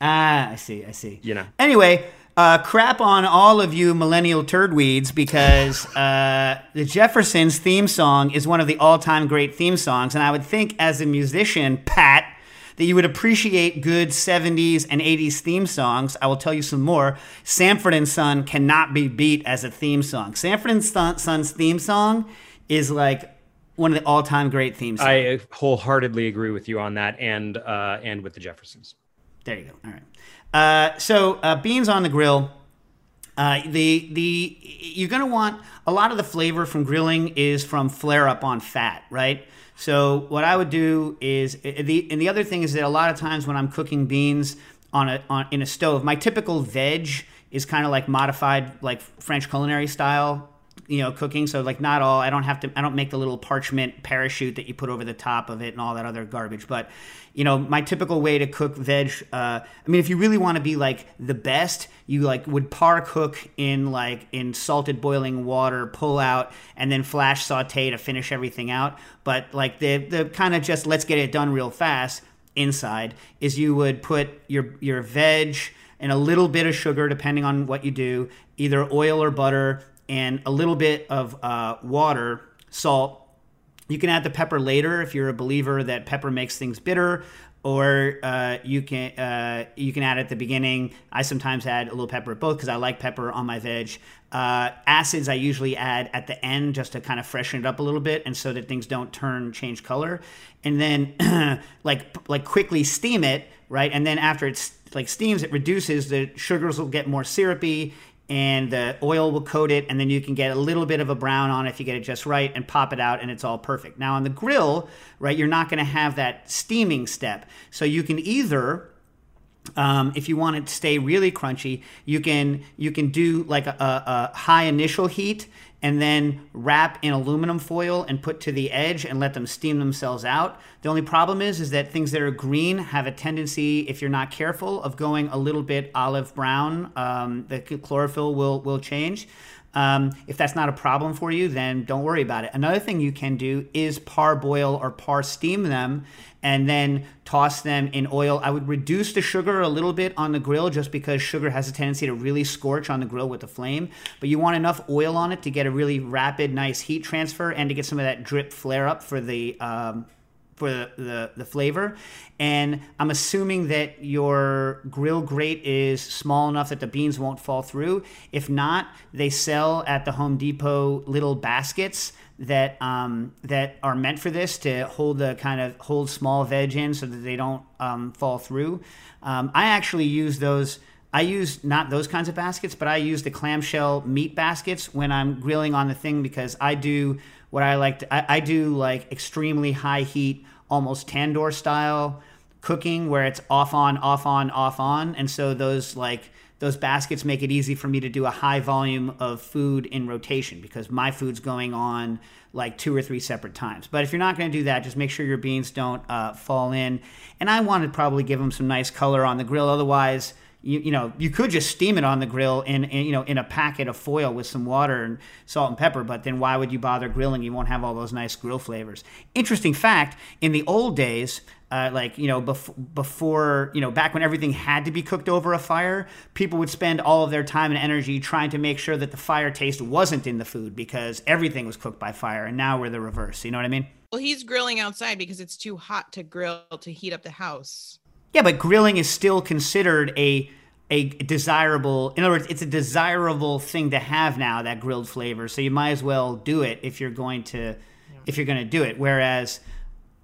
Ah, I see. I see.
You know.
Anyway, uh, crap on all of you millennial turdweeds because uh, the Jeffersons theme song is one of the all-time great theme songs, and I would think as a musician, Pat, that you would appreciate good 70s and 80s theme songs. I will tell you some more. Sanford and Son cannot be beat as a theme song. Sanford and Son's theme song is like one of the all-time great theme songs.
I wholeheartedly agree with you on that, and uh, and with the Jeffersons.
There you go. All right. Uh, so uh, beans on the grill. Uh, the the you're gonna want a lot of the flavor from grilling is from flare up on fat, right? So what I would do is and the other thing is that a lot of times when I'm cooking beans on a on in a stove, my typical veg is kind of like modified like French culinary style you know cooking. So like not all i don't have to i don't make the little parchment parachute that you put over the top of it and all that other garbage. But you know my typical way to cook veg uh, i mean if you really want to be like the best you like would par cook in like in salted boiling water pull out and then flash saute to finish everything out. But like the the kind of just let's get it done real fast inside is you would put your your veg and a little bit of sugar depending on what you do either oil or butter and a little bit of uh, water, salt, You can add the pepper later if you're a believer that pepper makes things bitter, or uh, you can uh, you can add at the beginning. I sometimes add a little pepper at both because I like pepper on my veg. Uh, acids I usually add at the end just to kind of freshen it up a little bit, and so that things don't turn change color. And then like like quickly steam it right, and then after it's like steams, it reduces the sugars will get more syrupy and the oil will coat it and then you can get a little bit of a brown on if you get it just right and pop it out and it's all perfect. Now on the grill right you're not going to have that steaming step. So you can either um, if you want it to stay really crunchy you can you can do like a, a, a high initial heat and then wrap in aluminum foil and put to the edge and let them steam themselves out. The only problem is is that things that are green have a tendency, if you're not careful, of going a little bit olive brown. Um, the chlorophyll will will change. Um, if that's not a problem for you, then don't worry about it. Another thing you can do is parboil or par steam them and then toss them in oil. I would reduce the sugar a little bit on the grill just because sugar has a tendency to really scorch on the grill with the flame. But you want enough oil on it to get a really rapid, nice heat transfer and to get some of that drip flare up for the um, for the, the, the, flavor. And I'm assuming that your grill grate is small enough that the beans won't fall through. If not, they sell at the Home Depot little baskets that um, that are meant for this to hold the kind of hold small veg in so that they don't um, fall through. Um, I actually use those. I use not those kinds of baskets, but I use the clamshell meat baskets when I'm grilling on the thing because I do what I like. To, I, I do like extremely high heat almost tandoor style cooking where it's off on off on off on and so those like those baskets make it easy for me to do a high volume of food in rotation because my food's going on like two or three separate times. But if you're not going to do that just make sure your beans don't uh, fall in. And i want to probably give them some nice color on the grill. Otherwise you, you know you could just steam it on the grill in, in you know in a packet of foil with some water and salt and pepper but then why would you bother grilling? You won't have all those nice grill flavors. Interesting fact in the old days uh, like you know bef- before you know back when everything had to be cooked over a fire people would spend all of their time and energy trying to make sure that the fire taste wasn't in the food because everything was cooked by fire and now we're the reverse you know what i mean?
Well he's grilling outside because it's too hot to grill to heat up the house.
Yeah, but grilling is still considered a a desirable in other words it's a desirable thing to have now that grilled flavor so you might as well do it if you're going to if you're going to do it. Whereas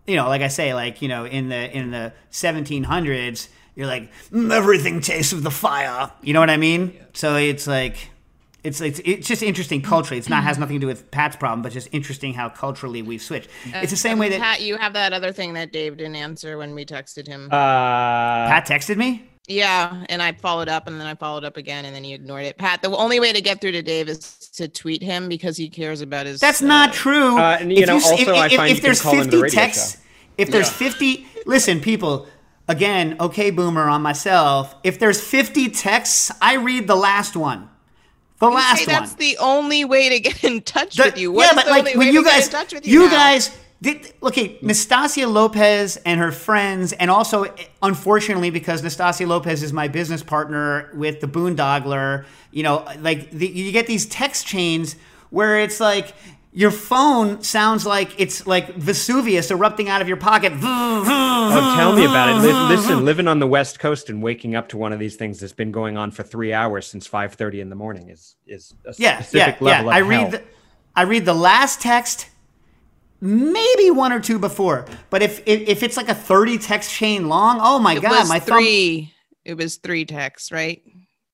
you know like i say like you know in the in the 1700s you're like mm, everything tastes of the fire you know what i mean yeah. so it's like it's, it's it's just interesting culturally. It's not has nothing to do with Pat's problem, but just interesting how culturally we've switched. Uh, it's the same way that
Pat, you have that other thing that Dave didn't answer when we texted him.
Uh,
Pat texted me.
Yeah, and I followed up, and then I followed up again, and then he ignored it. Pat, the only way to get through to Dave is to tweet him because he cares about his.
That's uh, not true.
Uh, and, you if know, you, also if, I if, find if, there's fifty the texts,
if there's yeah. fifty, listen, people. Again, okay, boomer on myself. If there's fifty texts, I read the last one. The
you
last
say That's
one.
the only way to get in touch the, with you.
What yeah, but like when you guys,
you,
you guys did, okay, Nastasia Lopez and her friends, and also, unfortunately, because Nastasia Lopez is my business partner with the Boondoggler, you know, like the, you get these text chains where it's like your phone sounds like it's like Vesuvius erupting out of your pocket.
Oh, tell me about it. Listen, living on the West Coast and waking up to one of these things that's been going on for three hours since five thirty in the morning is is a
yeah,
specific
yeah,
level
yeah.
of
I read the, I read the last text maybe one or two before. But if if, if it's like a thirty text chain long, oh my
it
god, my
three. Thumb... It was three texts, right?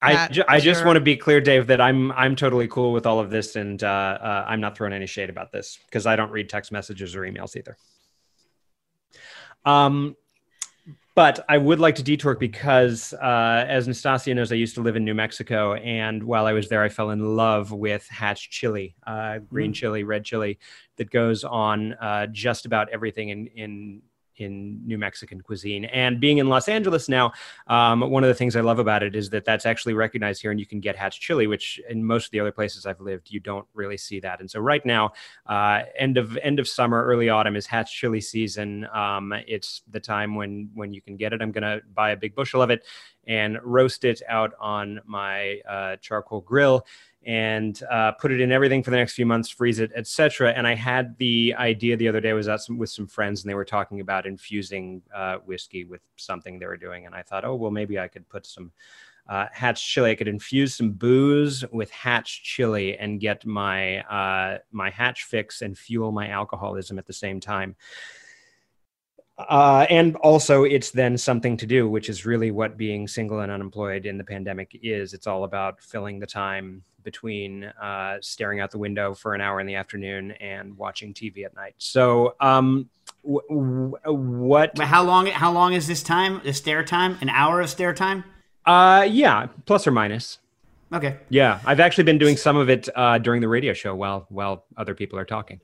I, ju- I just want to be clear, Dave, that I'm I'm totally cool with all of this, and uh, uh, I'm not throwing any shade about this because I don't read text messages or emails either. Um, but I would like to detour because, uh, as Nastasia knows, I used to live in New Mexico, and while I was there, I fell in love with Hatch chili, uh, green mm. chili, red chili, that goes on uh, just about everything in in in New Mexican cuisine. And being in Los Angeles now, um, one of the things I love about it is that that's actually recognized here, and you can get Hatch chili, which in most of the other places I've lived, you don't really see that. And so right now, uh, end of end of summer, early autumn is Hatch chili season. Um, it's the time when when you can get it. I'm gonna buy a big bushel of it and roast it out on my uh, charcoal grill and uh, put it in everything for the next few months, freeze it, etc. And I had the idea the other day. I was out some, with some friends, and they were talking about infusing uh, whiskey with something they were doing, and I thought, oh well, maybe I could put some uh, Hatch chili. I could infuse some booze with Hatch chili and get my uh, my Hatch fix and fuel my alcoholism at the same time. Uh, and also, it's then something to do, which is really what being single and unemployed in the pandemic is. It's all about filling the time between uh, staring out the window for an hour in the afternoon and watching TV at night. So, um, w- w- what?
But how long? How long is this time? The stare time? An hour of stare time?
Uh, yeah, plus or minus.
Okay.
Yeah, I've actually been doing some of it uh, during the radio show while while other people are talking.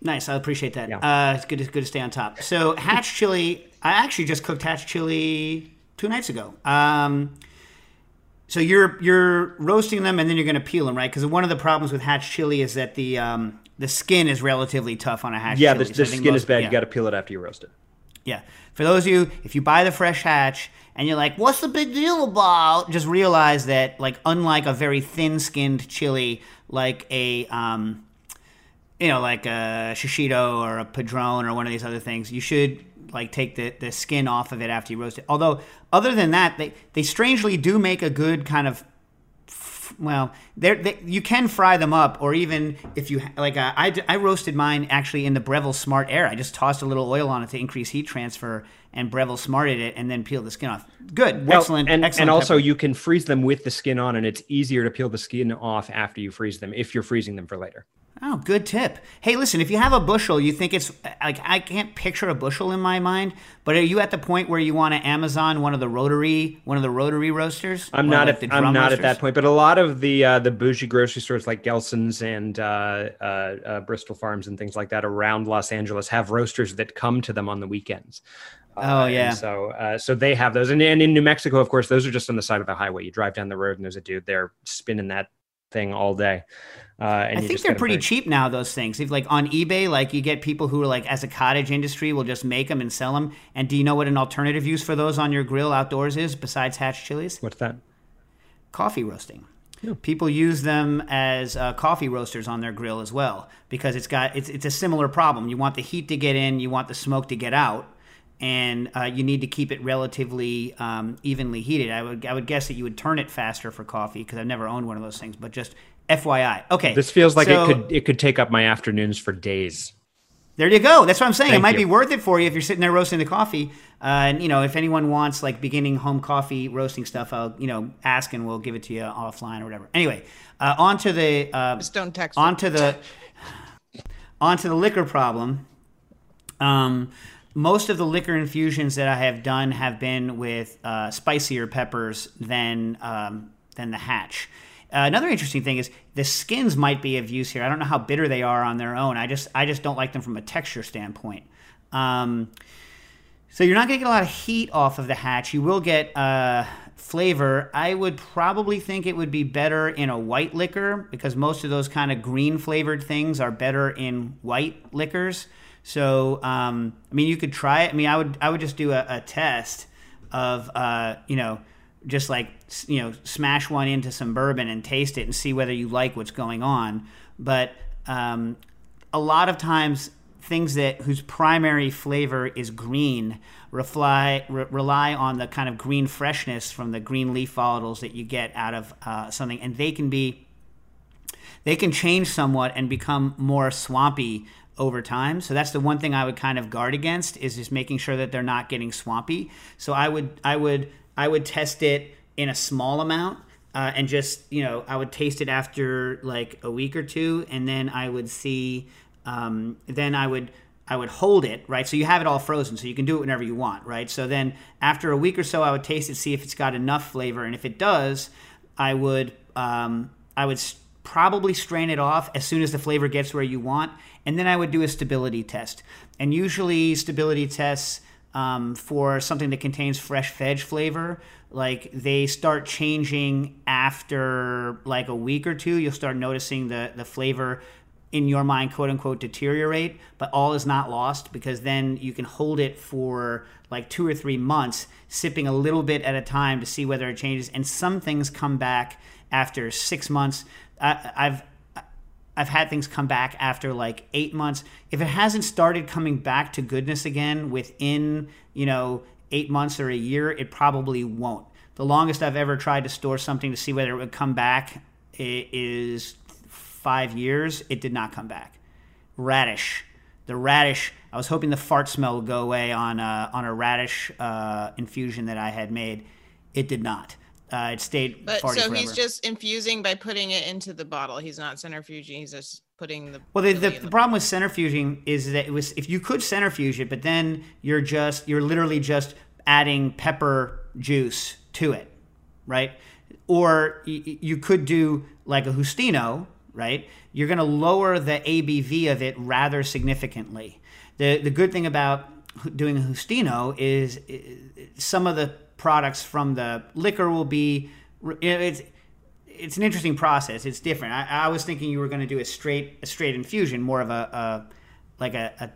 Nice, I appreciate that. Uh, it's good to, good to stay on top. So hatch chili, I actually just cooked hatch chili two nights ago. Um, so you're you're roasting them and then you're going to peel them, right? Because one of the problems with hatch chili is that the um, the skin is relatively tough on a hatch
yeah,
chili.
the,
So
the
think
skin
most-
is bad.
yeah.
You got to peel it after you roast it.
Yeah. For those of you, if you buy the fresh hatch and you're like, what's the big deal about? Just realize that, like, unlike a very thin skinned chili, like a, um, you know, like a shishito or a padron or one of these other things, you should like take the, the skin off of it after you roast it. Although, other than that, they, they strangely do make a good kind of well, they're, you can fry them up, or even if you like, uh, I, I roasted mine actually in the Breville Smart Air. I just tossed a little oil on it to increase heat transfer, and Breville smarted it, and then peeled the skin off. Good,
Well,
excellent,
and,
excellent.
and also
pepper.
you can freeze them with the skin on, and it's easier to peel the skin off after you freeze them if you're freezing them for later.
Oh, good tip. Hey, listen, if you have a bushel, you think it's like I can't picture a bushel in my mind, but are you at the point where you want to Amazon one of the rotary, one of the rotary roasters?
I'm not at
the
I'm not at that point, but a lot of the uh, the bougie grocery stores like Gelson's and uh, uh, uh, Bristol Farms and things like that around Los Angeles have roasters that come to them on the weekends.
Oh,
Uh,
yeah.
so uh, so they have those, and, and in New Mexico, of course, those are just on the side of the highway. You drive down the road, and there's a dude there spinning that thing all day. Uh, and
I
you
think they're pretty cheap now. Those things, if like on eBay, like you get people who are like as a cottage industry will just make them and sell them. And do you know what an alternative use for those on your grill outdoors is besides hatch chilies?
What's that?
Coffee roasting. People use them as uh, coffee roasters on their grill as well because it's got it's it's a similar problem. You want the heat to get in, you want the smoke to get out, and uh, you need to keep it relatively um, evenly heated. I would I would guess that you would turn it faster for coffee because I've never owned one of those things. But just FYI, okay.
This feels like
so-
it could it could take up my afternoons for days.
There you go. That's what I'm saying. it might
you.
be worth it for you if you're sitting there roasting the coffee. Uh, and you know, if anyone wants like beginning home coffee roasting stuff, I'll you know ask and we'll give it to you offline or whatever. Anyway, uh, on to the uh,
Just don't text.
on to the onto the liquor problem. Um, most of the liquor infusions that I have done have been with uh, spicier peppers than um, than the Hatch. Uh, another interesting thing is the skins might be of use here. I don't know how bitter they are on their own. I just I just don't like them from a texture standpoint. Um, so you're not going to get a lot of heat off of the hatch. You will get uh, flavor. I would probably think it would be better in a white liquor because most of those kind of green flavored things are better in white liquors. So um, I mean, you could try it. I mean, I would I would just do a, a test of uh, you know just like you know smash one into some bourbon and taste it and see whether you like what's going on. But um, a lot of times things that whose primary flavor is green rely re- rely on the kind of green freshness from the green leaf volatiles that you get out of uh, something, and they can be they can change somewhat and become more swampy over time. So that's the one thing I would kind of guard against is just making sure that they're not getting swampy. So I would I would I would test it in a small amount uh, and just you know I would taste it after like a week or two, and then I would see um, then I would I would hold it right. So you have it all frozen, so you can do it whenever you want, right? So then after a week or so, I would taste it, see if it's got enough flavor, and if it does, I would um, I would probably strain it off as soon as the flavor gets where you want, and then I would do a stability test. And usually stability tests um, for something that contains fresh veg flavor, like they start changing after like a week or two. You'll start noticing the the flavor in your mind, quote unquote, deteriorate, but all is not lost because then you can hold it for like two or three months, sipping a little bit at a time to see whether it changes. And some things come back after six months. I, I've I've had things come back after like eight months. If it hasn't started coming back to goodness again within, you know, eight months or a year, it probably won't. The longest I've ever tried to store something to see whether it would come back is five years. It did not come back. Radish. The radish, I was hoping the fart smell would go away on a, on a radish uh, infusion that I had made. It did not. Uh, it stayed
But so
forever.
he's just infusing by putting it into the bottle. He's not centrifuging. He's just putting the.
Well, the, the,
in
the problem with centrifuging is that it was if you could centrifuge it, but then you're just you're literally just adding pepper juice to it, right? Or y- you could do like a Justino, right? You're going to lower the ABV of it rather significantly. The the good thing about doing a Justino is some of the products from the liquor will be it's it's an interesting process. It's different. I, I was thinking you were going to do a straight a straight infusion, more of a, a like a, a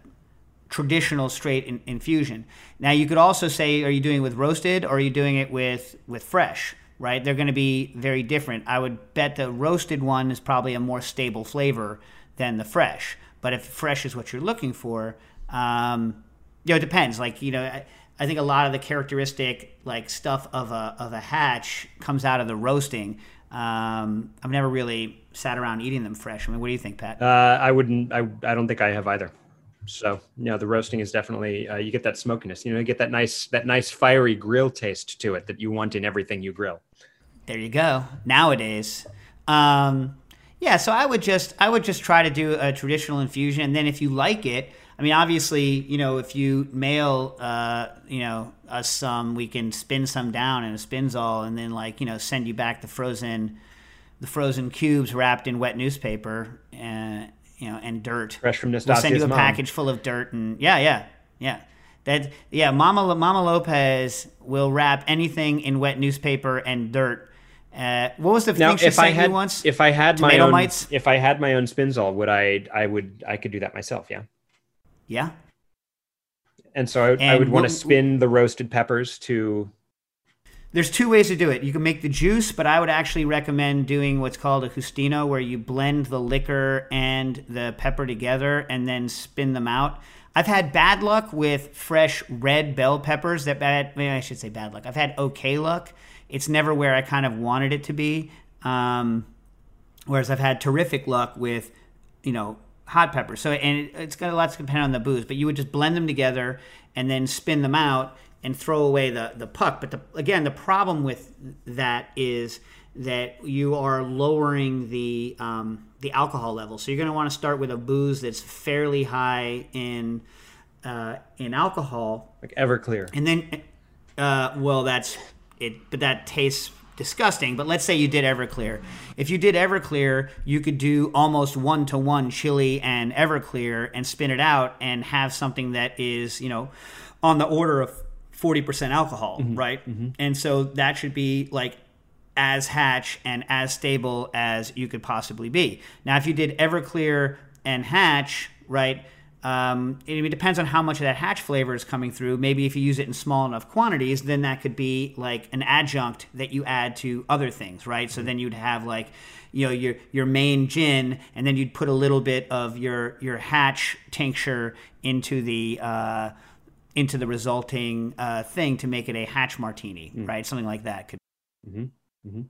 traditional straight in, infusion. Now you could also say, are you doing it with roasted or are you doing it with with fresh? Right? They're going to be very different. I would bet the roasted one is probably a more stable flavor than the fresh. But if fresh is what you're looking for, um, you know, it depends. Like you know. I, I think a lot of the characteristic like stuff of a of a hatch comes out of the roasting. Um, I've never really sat around eating them fresh. I mean, what do you think, Pat?
Uh, I wouldn't. I, I don't think I have either. So you know, the roasting is definitely uh, you get that smokiness. You know, you get that nice that nice fiery grill taste to it that you want in everything you grill.
There you go. Nowadays, um, yeah. So I would just I would just try to do a traditional infusion, and then if you like it, I mean, obviously, you know, if you mail, uh, you know, us some, we can spin some down in a spinzall, and then like you know, send you back the frozen, the frozen cubes wrapped in wet newspaper, and you know, and dirt.
Fresh from
We'll send you a
mom.
package full of dirt, and yeah, yeah, yeah. That yeah, Mama Mama Lopez will wrap anything in wet newspaper and dirt. Uh, what was the
Now,
thing she
if I
sent
had
you once?
if I had my own
mites?
if I had my own spinzall, would I I would I could do that myself? Yeah.
Yeah.
And so I, I would want to spin the roasted peppers to
There's two ways to do it. You can make the juice, but I would actually recommend doing what's called a Justino, where you blend the liquor and the pepper together and then spin them out. I've had bad luck with fresh red bell peppers. That bad, maybe I should say bad luck. I've had okay luck. It's never where I kind of wanted it to be. Um, whereas I've had terrific luck with, you know, hot peppers. So and it, it's got a lot to depend on the booze, but you would just blend them together and then spin them out and throw away the the puck. But the, again, the problem with that is that you are lowering the um, the alcohol level. So you're going to want to start with a booze that's fairly high in uh, in alcohol,
like Everclear.
and then uh, well, that's it. But that tastes disgusting. But let's say you did Everclear. If you did Everclear, you could do almost one to one chili and Everclear and spin it out and have something that is you know on the order of forty percent alcohol, mm-hmm. right? Mm-hmm. And so that should be like as hatch and as stable as you could possibly be. Now, if you did Everclear and hatch, right? Um, it, it depends on how much of that hatch flavor is coming through. Maybe if you use it in small enough quantities, then that could be like an adjunct that you add to other things, right? So then you'd have like, you know, your your main gin, and then you'd put a little bit of your your hatch tincture into the uh, into the resulting uh, thing to make it a hatch martini, right? Something like that could.
hmm hmm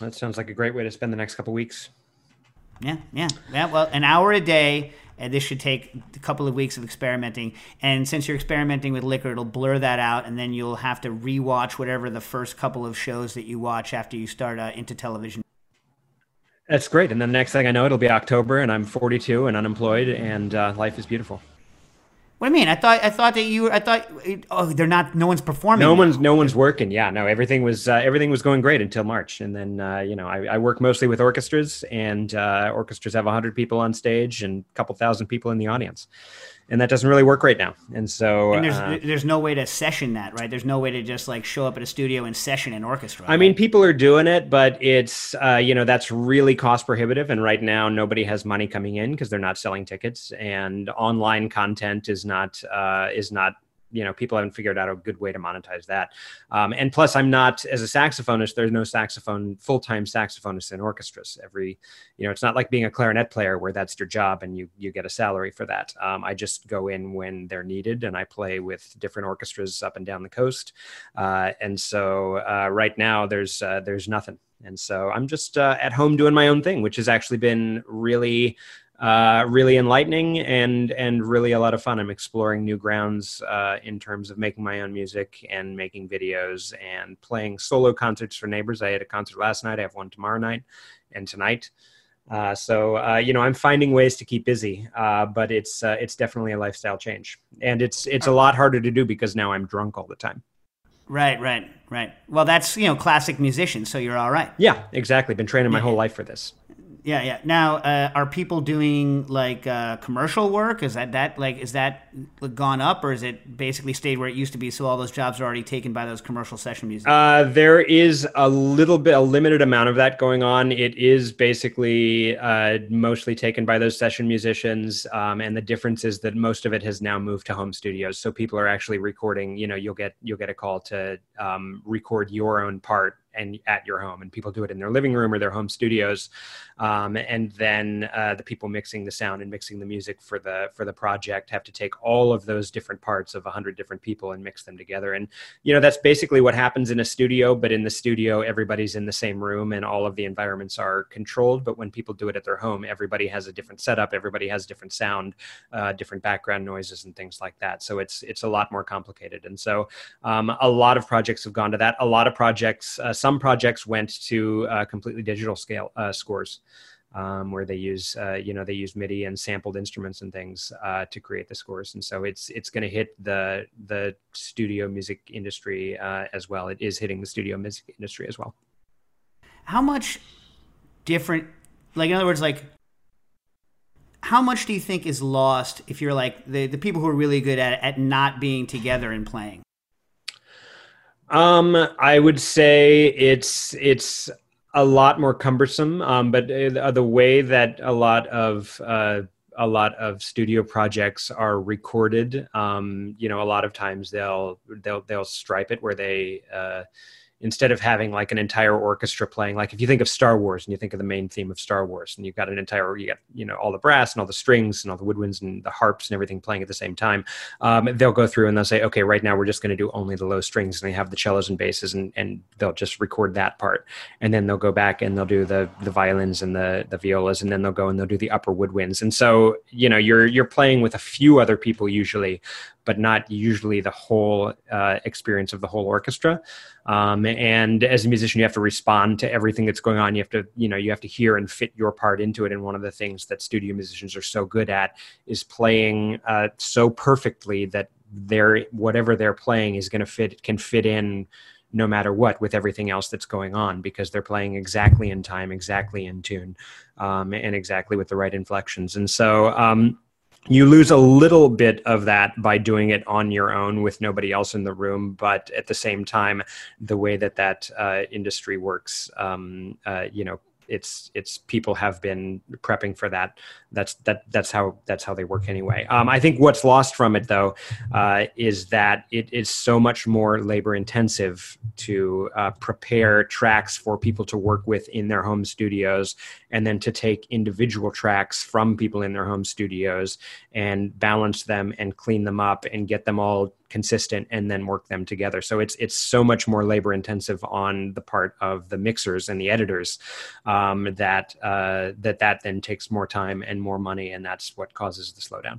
That sounds like a great way to spend the next couple weeks.
Yeah, yeah, yeah. Well, an hour a day, and this should take a couple of weeks of experimenting. And since you're experimenting with liquor, it'll blur that out, and then you'll have to rewatch whatever the first couple of shows that you watch after you start uh, into television.
That's great. And then the next thing I know, it'll be October, and I'm 42 and unemployed, and uh, life is beautiful.
What do you mean? I thought I thought that you. I thought oh, they're not. No one's performing.
No
now.
one's no one's working. Yeah, no, everything was uh, everything was going great until March, and then uh, you know I, I work mostly with orchestras, and uh, orchestras have hundred people on stage and a couple thousand people in the audience, and that doesn't really work right now. And so
And there's
uh,
there's no way to session that, right? There's no way to just like show up at a studio and session an orchestra.
I mean, people are doing it, but it's uh, you know that's really cost prohibitive, and right now nobody has money coming in because they're not selling tickets, and online content is not uh, is not you know people haven't figured out a good way to monetize that. Um, and plus, I'm not as a saxophonist. There's no saxophone full time saxophonist in orchestras. Every you know, it's not like being a clarinet player where that's your job and you you get a salary for that. Um, I just go in when they're needed and I play with different orchestras up and down the coast. Uh, and so uh, right now there's uh, there's nothing. And so I'm just uh, at home doing my own thing, which has actually been really uh, really enlightening and and really a lot of fun. I'm exploring new grounds uh, in terms of making my own music and making videos and playing solo concerts for neighbors. I had a concert last night. I have one tomorrow night and tonight. Uh, so uh, you know, I'm finding ways to keep busy, uh, but it's uh, it's definitely a lifestyle change, and it's it's a lot harder to do because now I'm drunk all the time.
Right, right, right. Well, that's you know classic musician, so you're all right.
Yeah, exactly. Been training my whole life for this.
Yeah, yeah. Now, uh, are people doing like uh, commercial work? Is that that like is that gone up, or is it basically stayed where it used to be? So all those jobs are already taken by those commercial session musicians.
Uh, there is a little bit, a limited amount of that going on. It is basically uh, mostly taken by those session musicians, um, and the difference is that most of it has now moved to home studios. So people are actually recording. You know, you'll get you'll get a call to um, record your own part and at your home and people do it in their living room or their home studios. Um, and then uh, the people mixing the sound and mixing the music for the for the project have to take all of those different parts of 100 different people and mix them together. And you know that's basically what happens in a studio but in the studio everybody's in the same room and all of the environments are controlled. But when people do it at their home everybody has a different setup everybody has different sound uh, different background noises and things like that. So it's it's a lot more complicated. And so um, a lot of projects have gone to that. A lot of projects uh, some projects went to uh, completely digital scale uh, scores, um, where they use uh, you know they use MIDI and sampled instruments and things uh, to create the scores, and so it's it's going to hit the the studio music industry uh, as well. It is hitting the studio music industry as well.
How much different? Like in other words, like how much do you think is lost if you're like the, the people who are really good at at not being together and playing?
Um, I would say it's it's a lot more cumbersome. Um, but uh, the way that a lot of uh, a lot of studio projects are recorded, um, you know, a lot of times they'll they'll they'll stripe it where they uh, instead of having like an entire orchestra playing like if you think of star wars and you think of the main theme of star wars and you've got an entire you got you know all the brass and all the strings and all the woodwinds and the harps and everything playing at the same time um, they'll go through and they'll say okay right now we're just going to do only the low strings and they have the cellos and basses and, and they'll just record that part and then they'll go back and they'll do the the violins and the the violas and then they'll go and they'll do the upper woodwinds and so you know you're you're playing with a few other people usually but not usually the whole uh, experience of the whole orchestra. Um, and as a musician, you have to respond to everything that's going on. You have to, you know, you have to hear and fit your part into it. And one of the things that studio musicians are so good at is playing uh, so perfectly that their whatever they're playing is going to fit can fit in no matter what with everything else that's going on because they're playing exactly in time exactly in tune um, and exactly with the right inflections and so um, you lose a little bit of that by doing it on your own with nobody else in the room but at the same time the way that that uh, industry works um, uh, you know it's it's people have been prepping for that. That's that that's how that's how they work anyway. Um, I think what's lost from it though uh, is that it is so much more labor intensive to uh, prepare tracks for people to work with in their home studios, and then to take individual tracks from people in their home studios and balance them and clean them up and get them all consistent and then work them together so it's it's so much more labor intensive on the part of the mixers and the editors um, that uh, that that then takes more time and more money and that's what causes the slowdown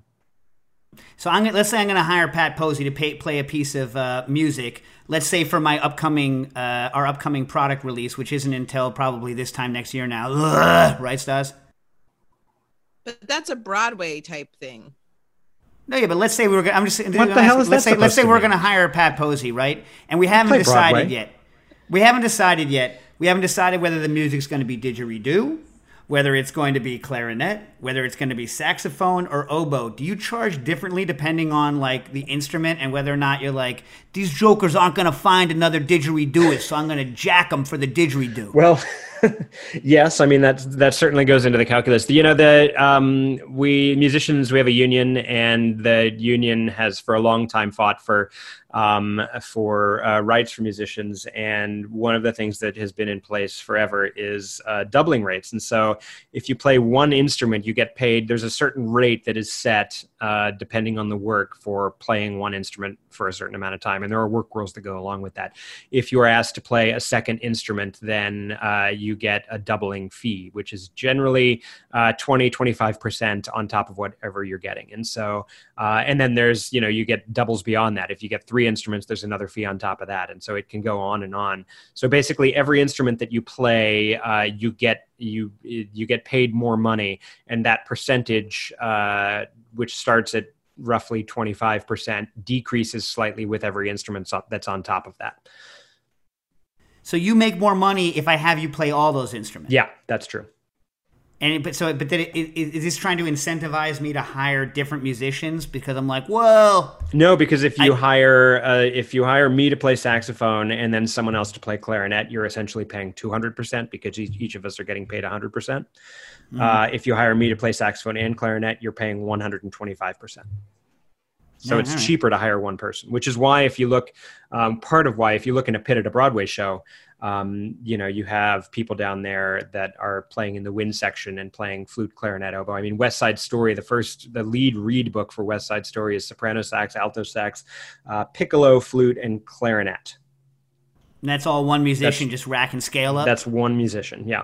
so I'm let's say I'm going to hire Pat Posey to pay, play a piece of uh, music. Let's say for my upcoming uh, our upcoming product release, which isn't until probably this time next year now. Ugh, right, Stas?
But that's a Broadway type thing.
No, yeah, but let's say we were. Gonna, I'm just.
What the hell is
let's
that
say let's say we're going to hire Pat Posey, right? And we haven't decided
Broadway.
yet. We haven't decided yet. We haven't decided whether the music's going to be didgeridoo, whether it's going to be clarinet, whether it's going to be saxophone or oboe. Do you charge differently depending on like the instrument and whether or not you're like these jokers aren't going to find another didgeridooist, so I'm going to jack them for the didgeridoo?
Well, yes, I mean that that certainly goes into the calculus. You know, the um, we musicians we have a union, and the union has for a long time fought for um, for uh, rights for musicians. And one of the things that has been in place forever is uh, doubling rates. And so, if you play one instrument, you get paid. There's a certain rate that is set uh, depending on the work for playing one instrument for a certain amount of time. And there are work rules that go along with that. If you are asked to play a second instrument, then uh, you get a doubling fee, which is generally uh, 20, 25% on top of whatever you're getting. And so, uh, and then there's, you know, you get doubles beyond that. If you get three instruments, there's another fee on top of that. And so it can go on and on. So basically, every instrument that you play, uh, you get you you get paid more money, and that percentage, uh, which starts at roughly 25%, decreases slightly with every instrument that's on top of that.
So you make more money if I have you play all those instruments.
Yeah, that's true.
And but so but then it, it, is this trying to incentivize me to hire different musicians because I'm like, well,
no, because if you I, hire uh, if you hire me to play saxophone and then someone else to play clarinet, you're essentially paying 200 percent because each, each, of us are getting paid 100 percent. Mm. Uh, if you hire me to play saxophone and clarinet, you're paying 125 percent. So it's right. cheaper to hire one person, which is why if you look, um, part of why if you look in a pit at a Broadway show, um, you know, you have people down there that are playing in the wind section and playing flute, clarinet, oboe. I mean, West Side Story, the first, the lead reed book for West Side Story is soprano sax, alto sax, uh, piccolo, flute, and clarinet.
And that's all one musician that's, just rack and scale up?
That's one musician, yeah.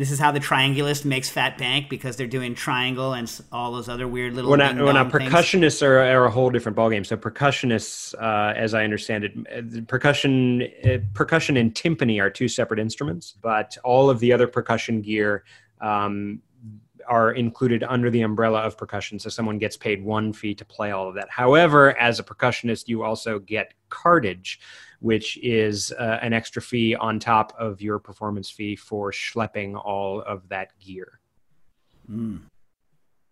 This is how the triangulist makes fat bank because they're doing triangle and all those other weird little.
When, when a percussionists are, are, a whole different ballgame. So percussionists, uh, as I understand it, uh, percussion, uh, percussion and timpani are two separate instruments, but all of the other percussion gear um, are included under the umbrella of percussion. So someone gets paid one fee to play all of that. However, as a percussionist, you also get cartage which is uh, an extra fee on top of your performance fee for schlepping all of that gear. Mm.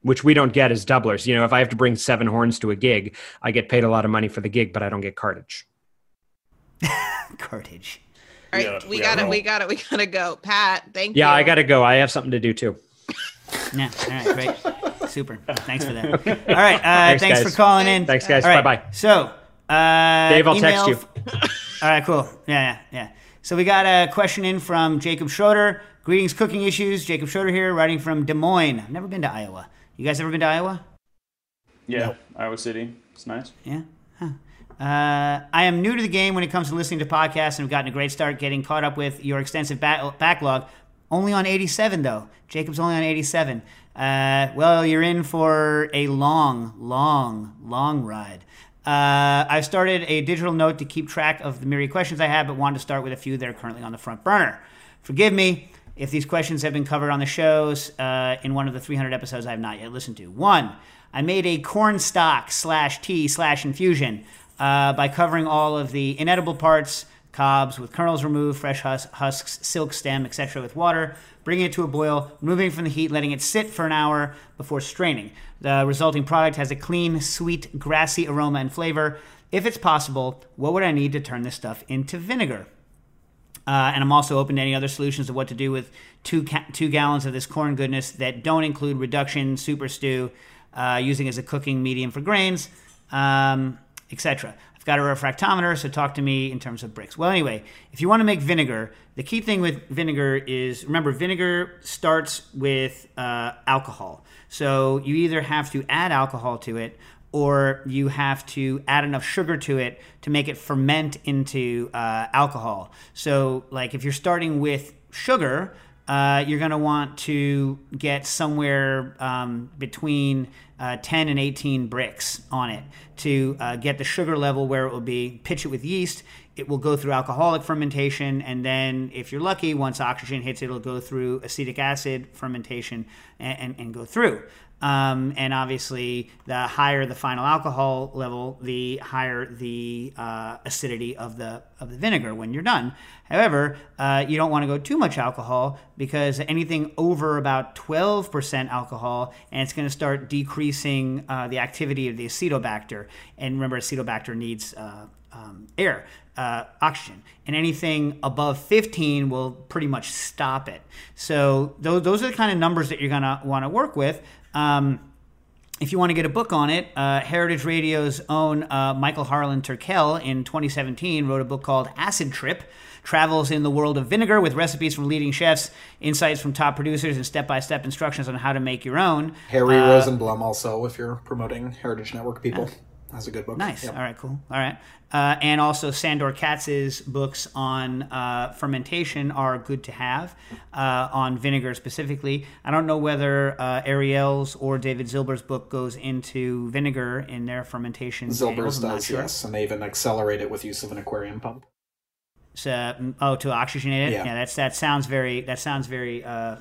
Which we don't get as doublers. You know, if I have to bring seven horns to a gig, I get paid a lot of money for the gig, but I don't get cartage.
cartage.
All right, we, we got it. We got it. We got to go. Pat, thank
yeah,
you.
Yeah, I got to go. I have something to do too.
Yeah. All right. Great. Super. Thanks for that. All right. Uh, thanks, thanks for calling in.
Thanks, guys. Bye bye.
So uh,
Dave, I'll text you.
All right, cool. Yeah, yeah, yeah. So we got a question in from Jacob Schroeder. Greetings, cooking issues. Jacob Schroeder here, writing from Des Moines. I've never been to Iowa. You guys ever been to Iowa?
Yeah, no. Iowa City. It's nice.
Yeah. Huh. Uh, I am new to the game when it comes to listening to podcasts and have gotten a great start getting caught up with your extensive back- backlog. Only on 87, though. Jacob's only on 87. Uh, well, you're in for a long, long, long ride. Uh, I've started a digital note to keep track of the myriad questions I have, but wanted to start with a few that are currently on the front burner. Forgive me if these questions have been covered on the shows uh, in one of the 300 episodes I have not yet listened to. One, I made a corn stock slash tea slash infusion uh, by covering all of the inedible parts, cobs with kernels removed, fresh hus- husks, silk stem, etc. with water, bringing it to a boil, removing from the heat, letting it sit for an hour before straining. The resulting product has a clean, sweet, grassy aroma and flavor. If it's possible, what would I need to turn this stuff into vinegar? Uh, and I'm also open to any other solutions of what to do with two ca- two gallons of this corn goodness that don't include reduction, super stew, uh, using as a cooking medium for grains, um, etc got a refractometer, so talk to me in terms of Brix. Well, anyway, if you want to make vinegar, the key thing with vinegar is remember, vinegar starts with uh, alcohol. So you either have to add alcohol to it or you have to add enough sugar to it to make it ferment into uh, alcohol. So, like if you're starting with sugar, uh, you're going to want to get somewhere um, between uh, 10 and 18 Brix on it to uh, get the sugar level where it will be. Pitch it with yeast. It will go through alcoholic fermentation, and then, if you're lucky, once oxygen hits it, it'll go through acetic acid fermentation and, and, and go through. Um, and obviously, the higher the final alcohol level, the higher the uh, acidity of the of the vinegar when you're done. However, uh, you don't want to go too much alcohol because anything over about 12% alcohol, and it's going to start decreasing uh, the activity of the acetobacter. And remember, acetobacter needs uh, um, air, uh, oxygen, and anything above 15 will pretty much stop it. So those, those are the kind of numbers that you're going to want to work with. Um, if you want to get a book on it, uh, Heritage Radio's own uh, Michael Harlan Turkel in 2017 wrote a book called Acid Trip Travels in the World of Vinegar with recipes from leading chefs, insights from top producers, and step by step instructions on how to make your own.
Harry
Uh,
Rosenblum, also, if you're promoting Heritage Network people, has a good book.
Nice.
Yep.
All right, cool. All right. Uh, and also, Sandor Katz's books on uh, fermentation are good to have, uh, on vinegar specifically. I don't know whether uh, Ariel's or David Zilber's book goes into vinegar in their fermentation.
Zilber's does,
sure.
yes, and they even accelerate it with use of an aquarium pump.
So, mm, oh, to oxygenate it.
Yeah.
that's that sounds very that sounds very uh,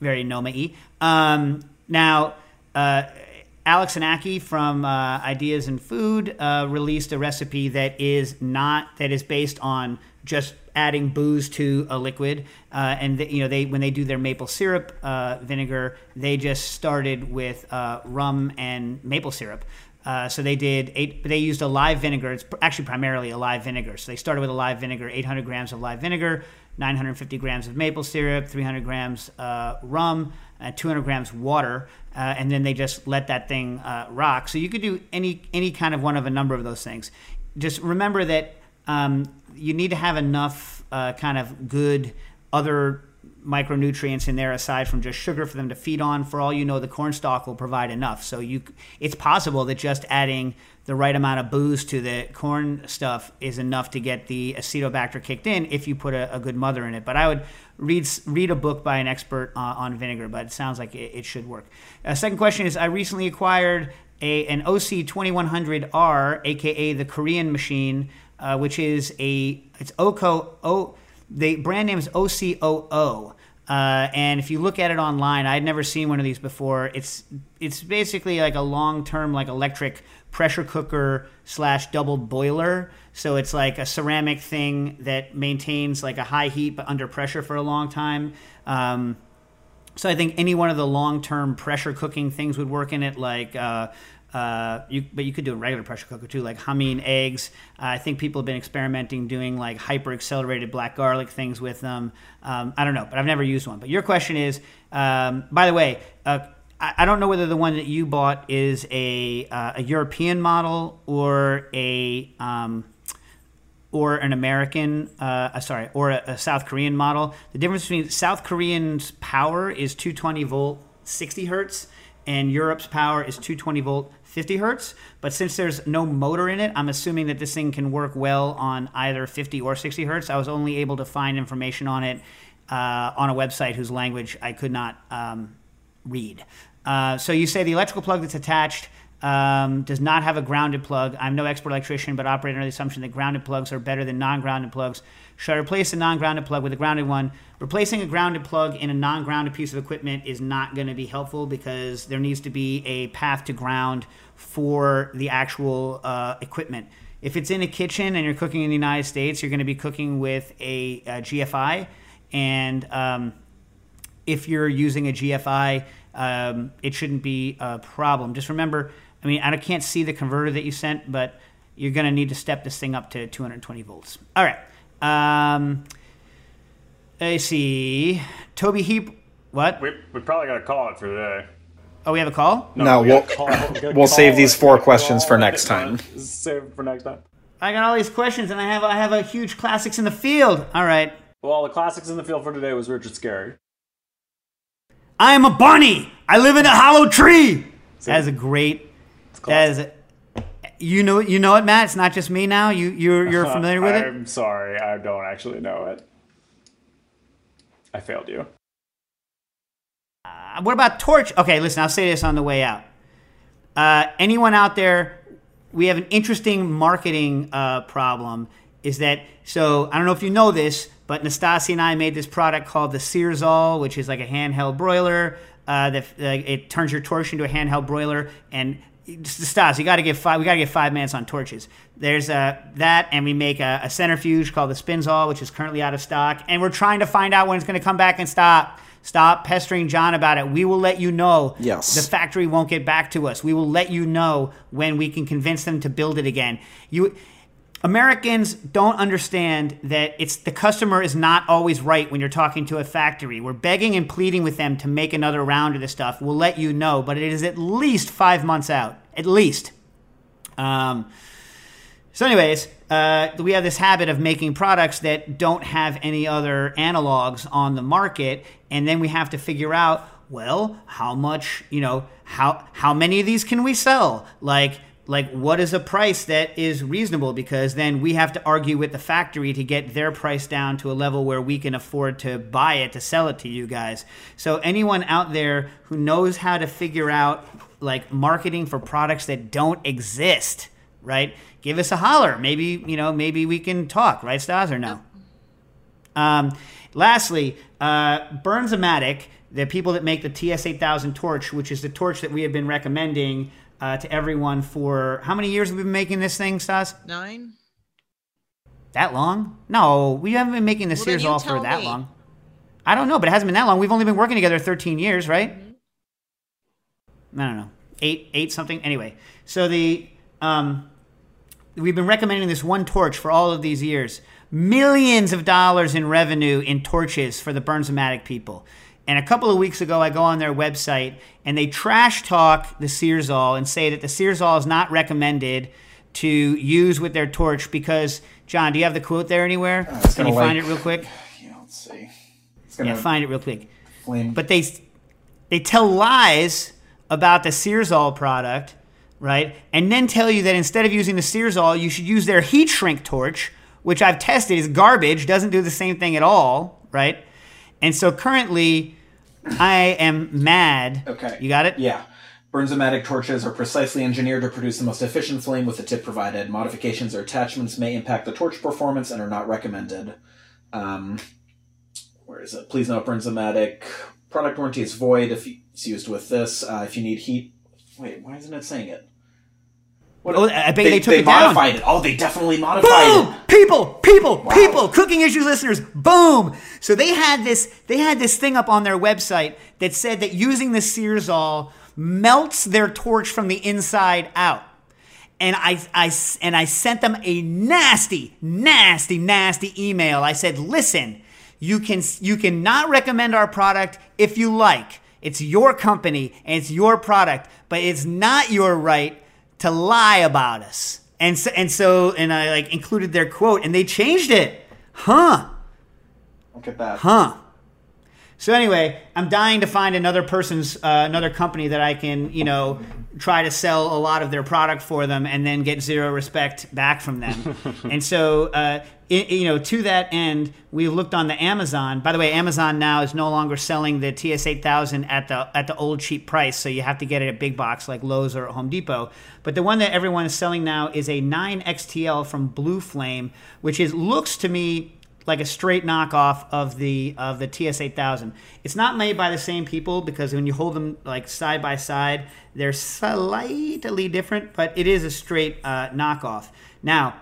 very Noma-y. Um, now, uh, Alex and Aki from uh, Ideas in Food uh, released a recipe that is not that is based on just adding booze to a liquid, uh, and th- you know they when they do their maple syrup uh, vinegar, they just started with uh, rum and maple syrup. Uh, so they did eight. They used a live vinegar. It's actually primarily a live vinegar. So they started with a live vinegar, 800 grams of live vinegar, 950 grams of maple syrup, 300 grams rum, and 200 grams water, uh, and then they just let that thing uh, rock. So you could do any any kind of one of a number of those things. Just remember that um, you need to have enough uh, kind of good other micronutrients in there aside from just sugar for them to feed on. For all you know, the corn stalk will provide enough. So you, it's possible that just adding the right amount of booze to the corn stuff is enough to get the acetobacter kicked in if you put a, a good mother in it. But I would read read a book by an expert uh, on vinegar. But it sounds like it, it should work. Uh, second question is: I recently acquired a an OC 2100R, aka the Korean machine, uh, which is a it's OCO O. The brand name is OCOO. Uh, and if you look at it online, I'd never seen one of these before. It's it's basically like a long term like electric pressure cooker slash double boiler. So it's like a ceramic thing that maintains like a high heat but under pressure for a long time. Um, so I think any one of the long-term pressure cooking things would work in it, like. Uh, uh, you, but you could do a regular pressure cooker too, like hamine eggs. Uh, I think people have been experimenting doing like hyper accelerated black garlic things with them. Um, I don't know, but I've never used one. But your question is, um, by the way, uh, I, I don't know whether the one that you bought is a uh, a European model or a um, or an American, uh, sorry, or a, a South Korean model. The difference between South Korean's power is 220 volt, 60 hertz, and Europe's power is 220 volt, 50 hertz. But since there's no motor in it, I'm assuming that this thing can work well on either 50 or 60 hertz. I was only able to find information on it uh, on a website whose language I could not um, read. Uh, so you say the electrical plug that's attached um, does not have a grounded plug. I'm no expert electrician, but operate under the assumption that grounded plugs are better than non-grounded plugs. Should I replace a non-grounded plug with a grounded one? Replacing a grounded plug in a non-grounded piece of equipment is not going to be helpful because there needs to be a path to ground for the actual uh, equipment. If it's in a kitchen and you're cooking in the United States, you're going to be cooking with a, a GFI, and um, if you're using a GFI, um, it shouldn't be a problem. Just remember, I mean, I can't see the converter that you sent, but you're going to need to step this thing up to 220 volts. All right. Um, I see. Toby Heap. What?
We, we probably got to call it for today.
Oh, we have a call?
No,
we
we'll,
call- we gotta
we'll save these four questions
call
for next time.
Save for next time.
I got all these questions, and I have I have a huge classics in the field. All right.
Well, the classics in the field for today was Richard Scarry.
I am a bunny. I live in a hollow tree. That is a great. That is. A, you know, you know it, Matt. It's not just me now. You you're you're familiar with it.
I'm sorry, I don't actually know it. I failed you.
Uh, what about torch? Okay, listen. I'll say this on the way out. Uh, anyone out there? We have an interesting marketing uh, problem. Is that so? I don't know if you know this, but Nastasi and I made this product called the Searzall, which is like a handheld broiler. Uh, that uh, it turns your torch into a handheld broiler and Stas, you got to give five. We got to get five minutes on torches. There's uh, that, and we make a, a centrifuge called the Spinzall, which is currently out of stock, and we're trying to find out when it's going to come back and stop. Stop pestering John about it. We will let you know.
Yes.
The factory won't get back to us. We will let you know when we can convince them to build it again. You Americans don't understand that it's the customer is not always right when you're talking to a factory. We're begging and pleading with them to make another round of this stuff. We'll let you know, but it is at least five months out. At least. Um, so, anyways, uh, we have this habit of making products that don't have any other analogs on the market, and then we have to figure out, well, how much, you know, how how many of these can we sell? Like, like what is a price that is reasonable? Because then we have to argue with the factory to get their price down to a level where we can afford to buy it to sell it to you guys. So, anyone out there who knows how to figure out like marketing for products that don't exist, right? Give us a holler. Maybe, you know, maybe we can talk, right, Stas, or no? Um, lastly, uh, Bernzomatic, the people that make the TS8000 torch, which is the torch that we have been recommending uh, to everyone for how many years have we been making this thing, Stas?
Nine.
That long? No, we haven't been making the
Well, you
all for that
me.
long. I don't know, but it hasn't been that long. We've only been working together 13 years, right? I don't know, eight, eight something. Anyway, so the um, we've been recommending this one torch for all of these years. Millions of dollars in revenue in torches for the Bernzomatic people. And a couple of weeks ago, I go on their website and they trash talk the Searzall and say that the Searzall is not recommended to use with their torch because, John, do you have the quote there anywhere? Can
Uh, gonna
you find it real quick?
Yeah, let's see. It's
Yeah, find it real quick.
flame.
But they they tell lies about the Searzall product, right? And then tell you that instead of using the Searzall, you should use their heat shrink torch, which I've tested is garbage, doesn't do the same thing at all, right? And so currently, I am mad.
Okay.
You got it?
Yeah. Bernzomatic torches are precisely engineered to produce the most efficient flame with the tip provided. Modifications or attachments may impact the torch performance and are not recommended. Um, where is it? Please note Bernzomatic product warranty is void if it's used with this. Uh, if you need heat, wait, why isn't it saying it?
Oh, I bet they, took
they
it down.
modified it. Oh, they definitely modified
Boom!
it.
People, people, people, cooking issue listeners, boom! So they had this they had this thing up on their website that said that using the Searzall melts their torch from the inside out. And I, I, and I sent them a nasty, nasty, nasty email. I said, listen, you can you can not recommend our product if you like. It's your company and it's your product, but it's not your right to lie about us. And so, and so and I like included their quote and they changed it. Huh.
Look at that.
Huh. So anyway, I'm dying to find another person's uh, another company that I can, you know, try to sell a lot of their product for them and then get zero respect back from them. and so, uh, i you know, to that end, we looked on the Amazon. By the way, Amazon now is no longer selling the TS8000 at the at the old cheap price, so you have to get it at big box like Lowe's or Home Depot. But the one that everyone is selling now is a 9XTL from Blue Flame, which is looks to me like a straight knockoff of the of the TS8000. It's not made by the same people because when you hold them like side by side, they're slightly different, but it is a straight uh, knockoff. Now,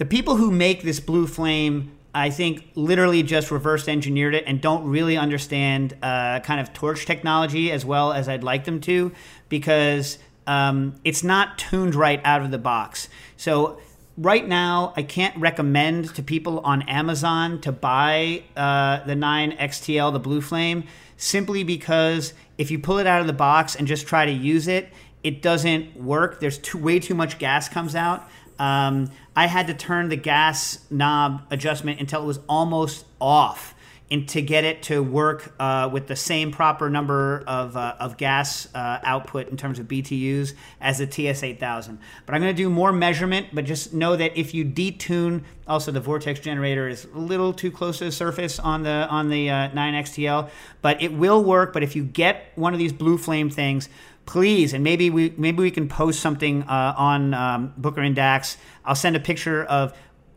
the people who make this blue flame i think literally just reverse engineered it and don't really understand uh, kind of torch technology as well as i'd like them to because um, it's not tuned right out of the box so right now i can't recommend to people on amazon to buy uh, the 9xtl the blue flame simply because if you pull it out of the box and just try to use it it doesn't work. There's too, way too much gas comes out. Um, I had to turn the gas knob adjustment until it was almost off and to get it to work uh, with the same proper number of, uh, of gas uh, output in terms of BTUs as the TS8000. But I'm going to do more measurement, but just know that if you detune, also the vortex generator is a little too close to the surface on the on the uh, 9XTL, but it will work. But if you get one of these blue flame things, please and maybe we maybe we can post something uh, on um, booker and dax i'll send a picture of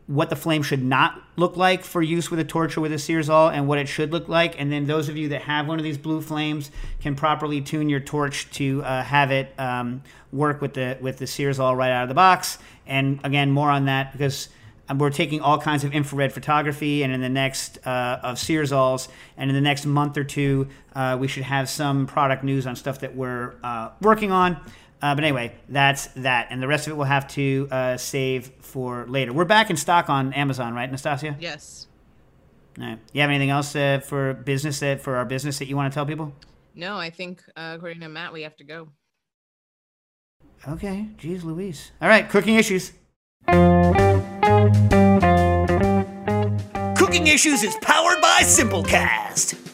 what the flame should not look like for use with a torch or with a Searzall and what it should look like. And then those of you that have one of these blue flames can properly tune your torch to uh, have it um, work with the with the Searzall right out of the box. And again, more on that because we're taking all kinds of infrared photography, and in the next uh, of Searzalls, and in the next month or two, uh, we should have some product news on stuff that we're uh, working on. Uh, but anyway, that's that, and the rest of it we'll have to uh, save for later. We're back in stock on Amazon, right, Nastassia?
Yes.
All right. You have anything else uh, for business that for our business that you want to tell people?
No, I think uh, according to Matt, we have to go.
Okay. Jeez Louise. All right. Cooking issues. Cooking Issues is powered by Simplecast.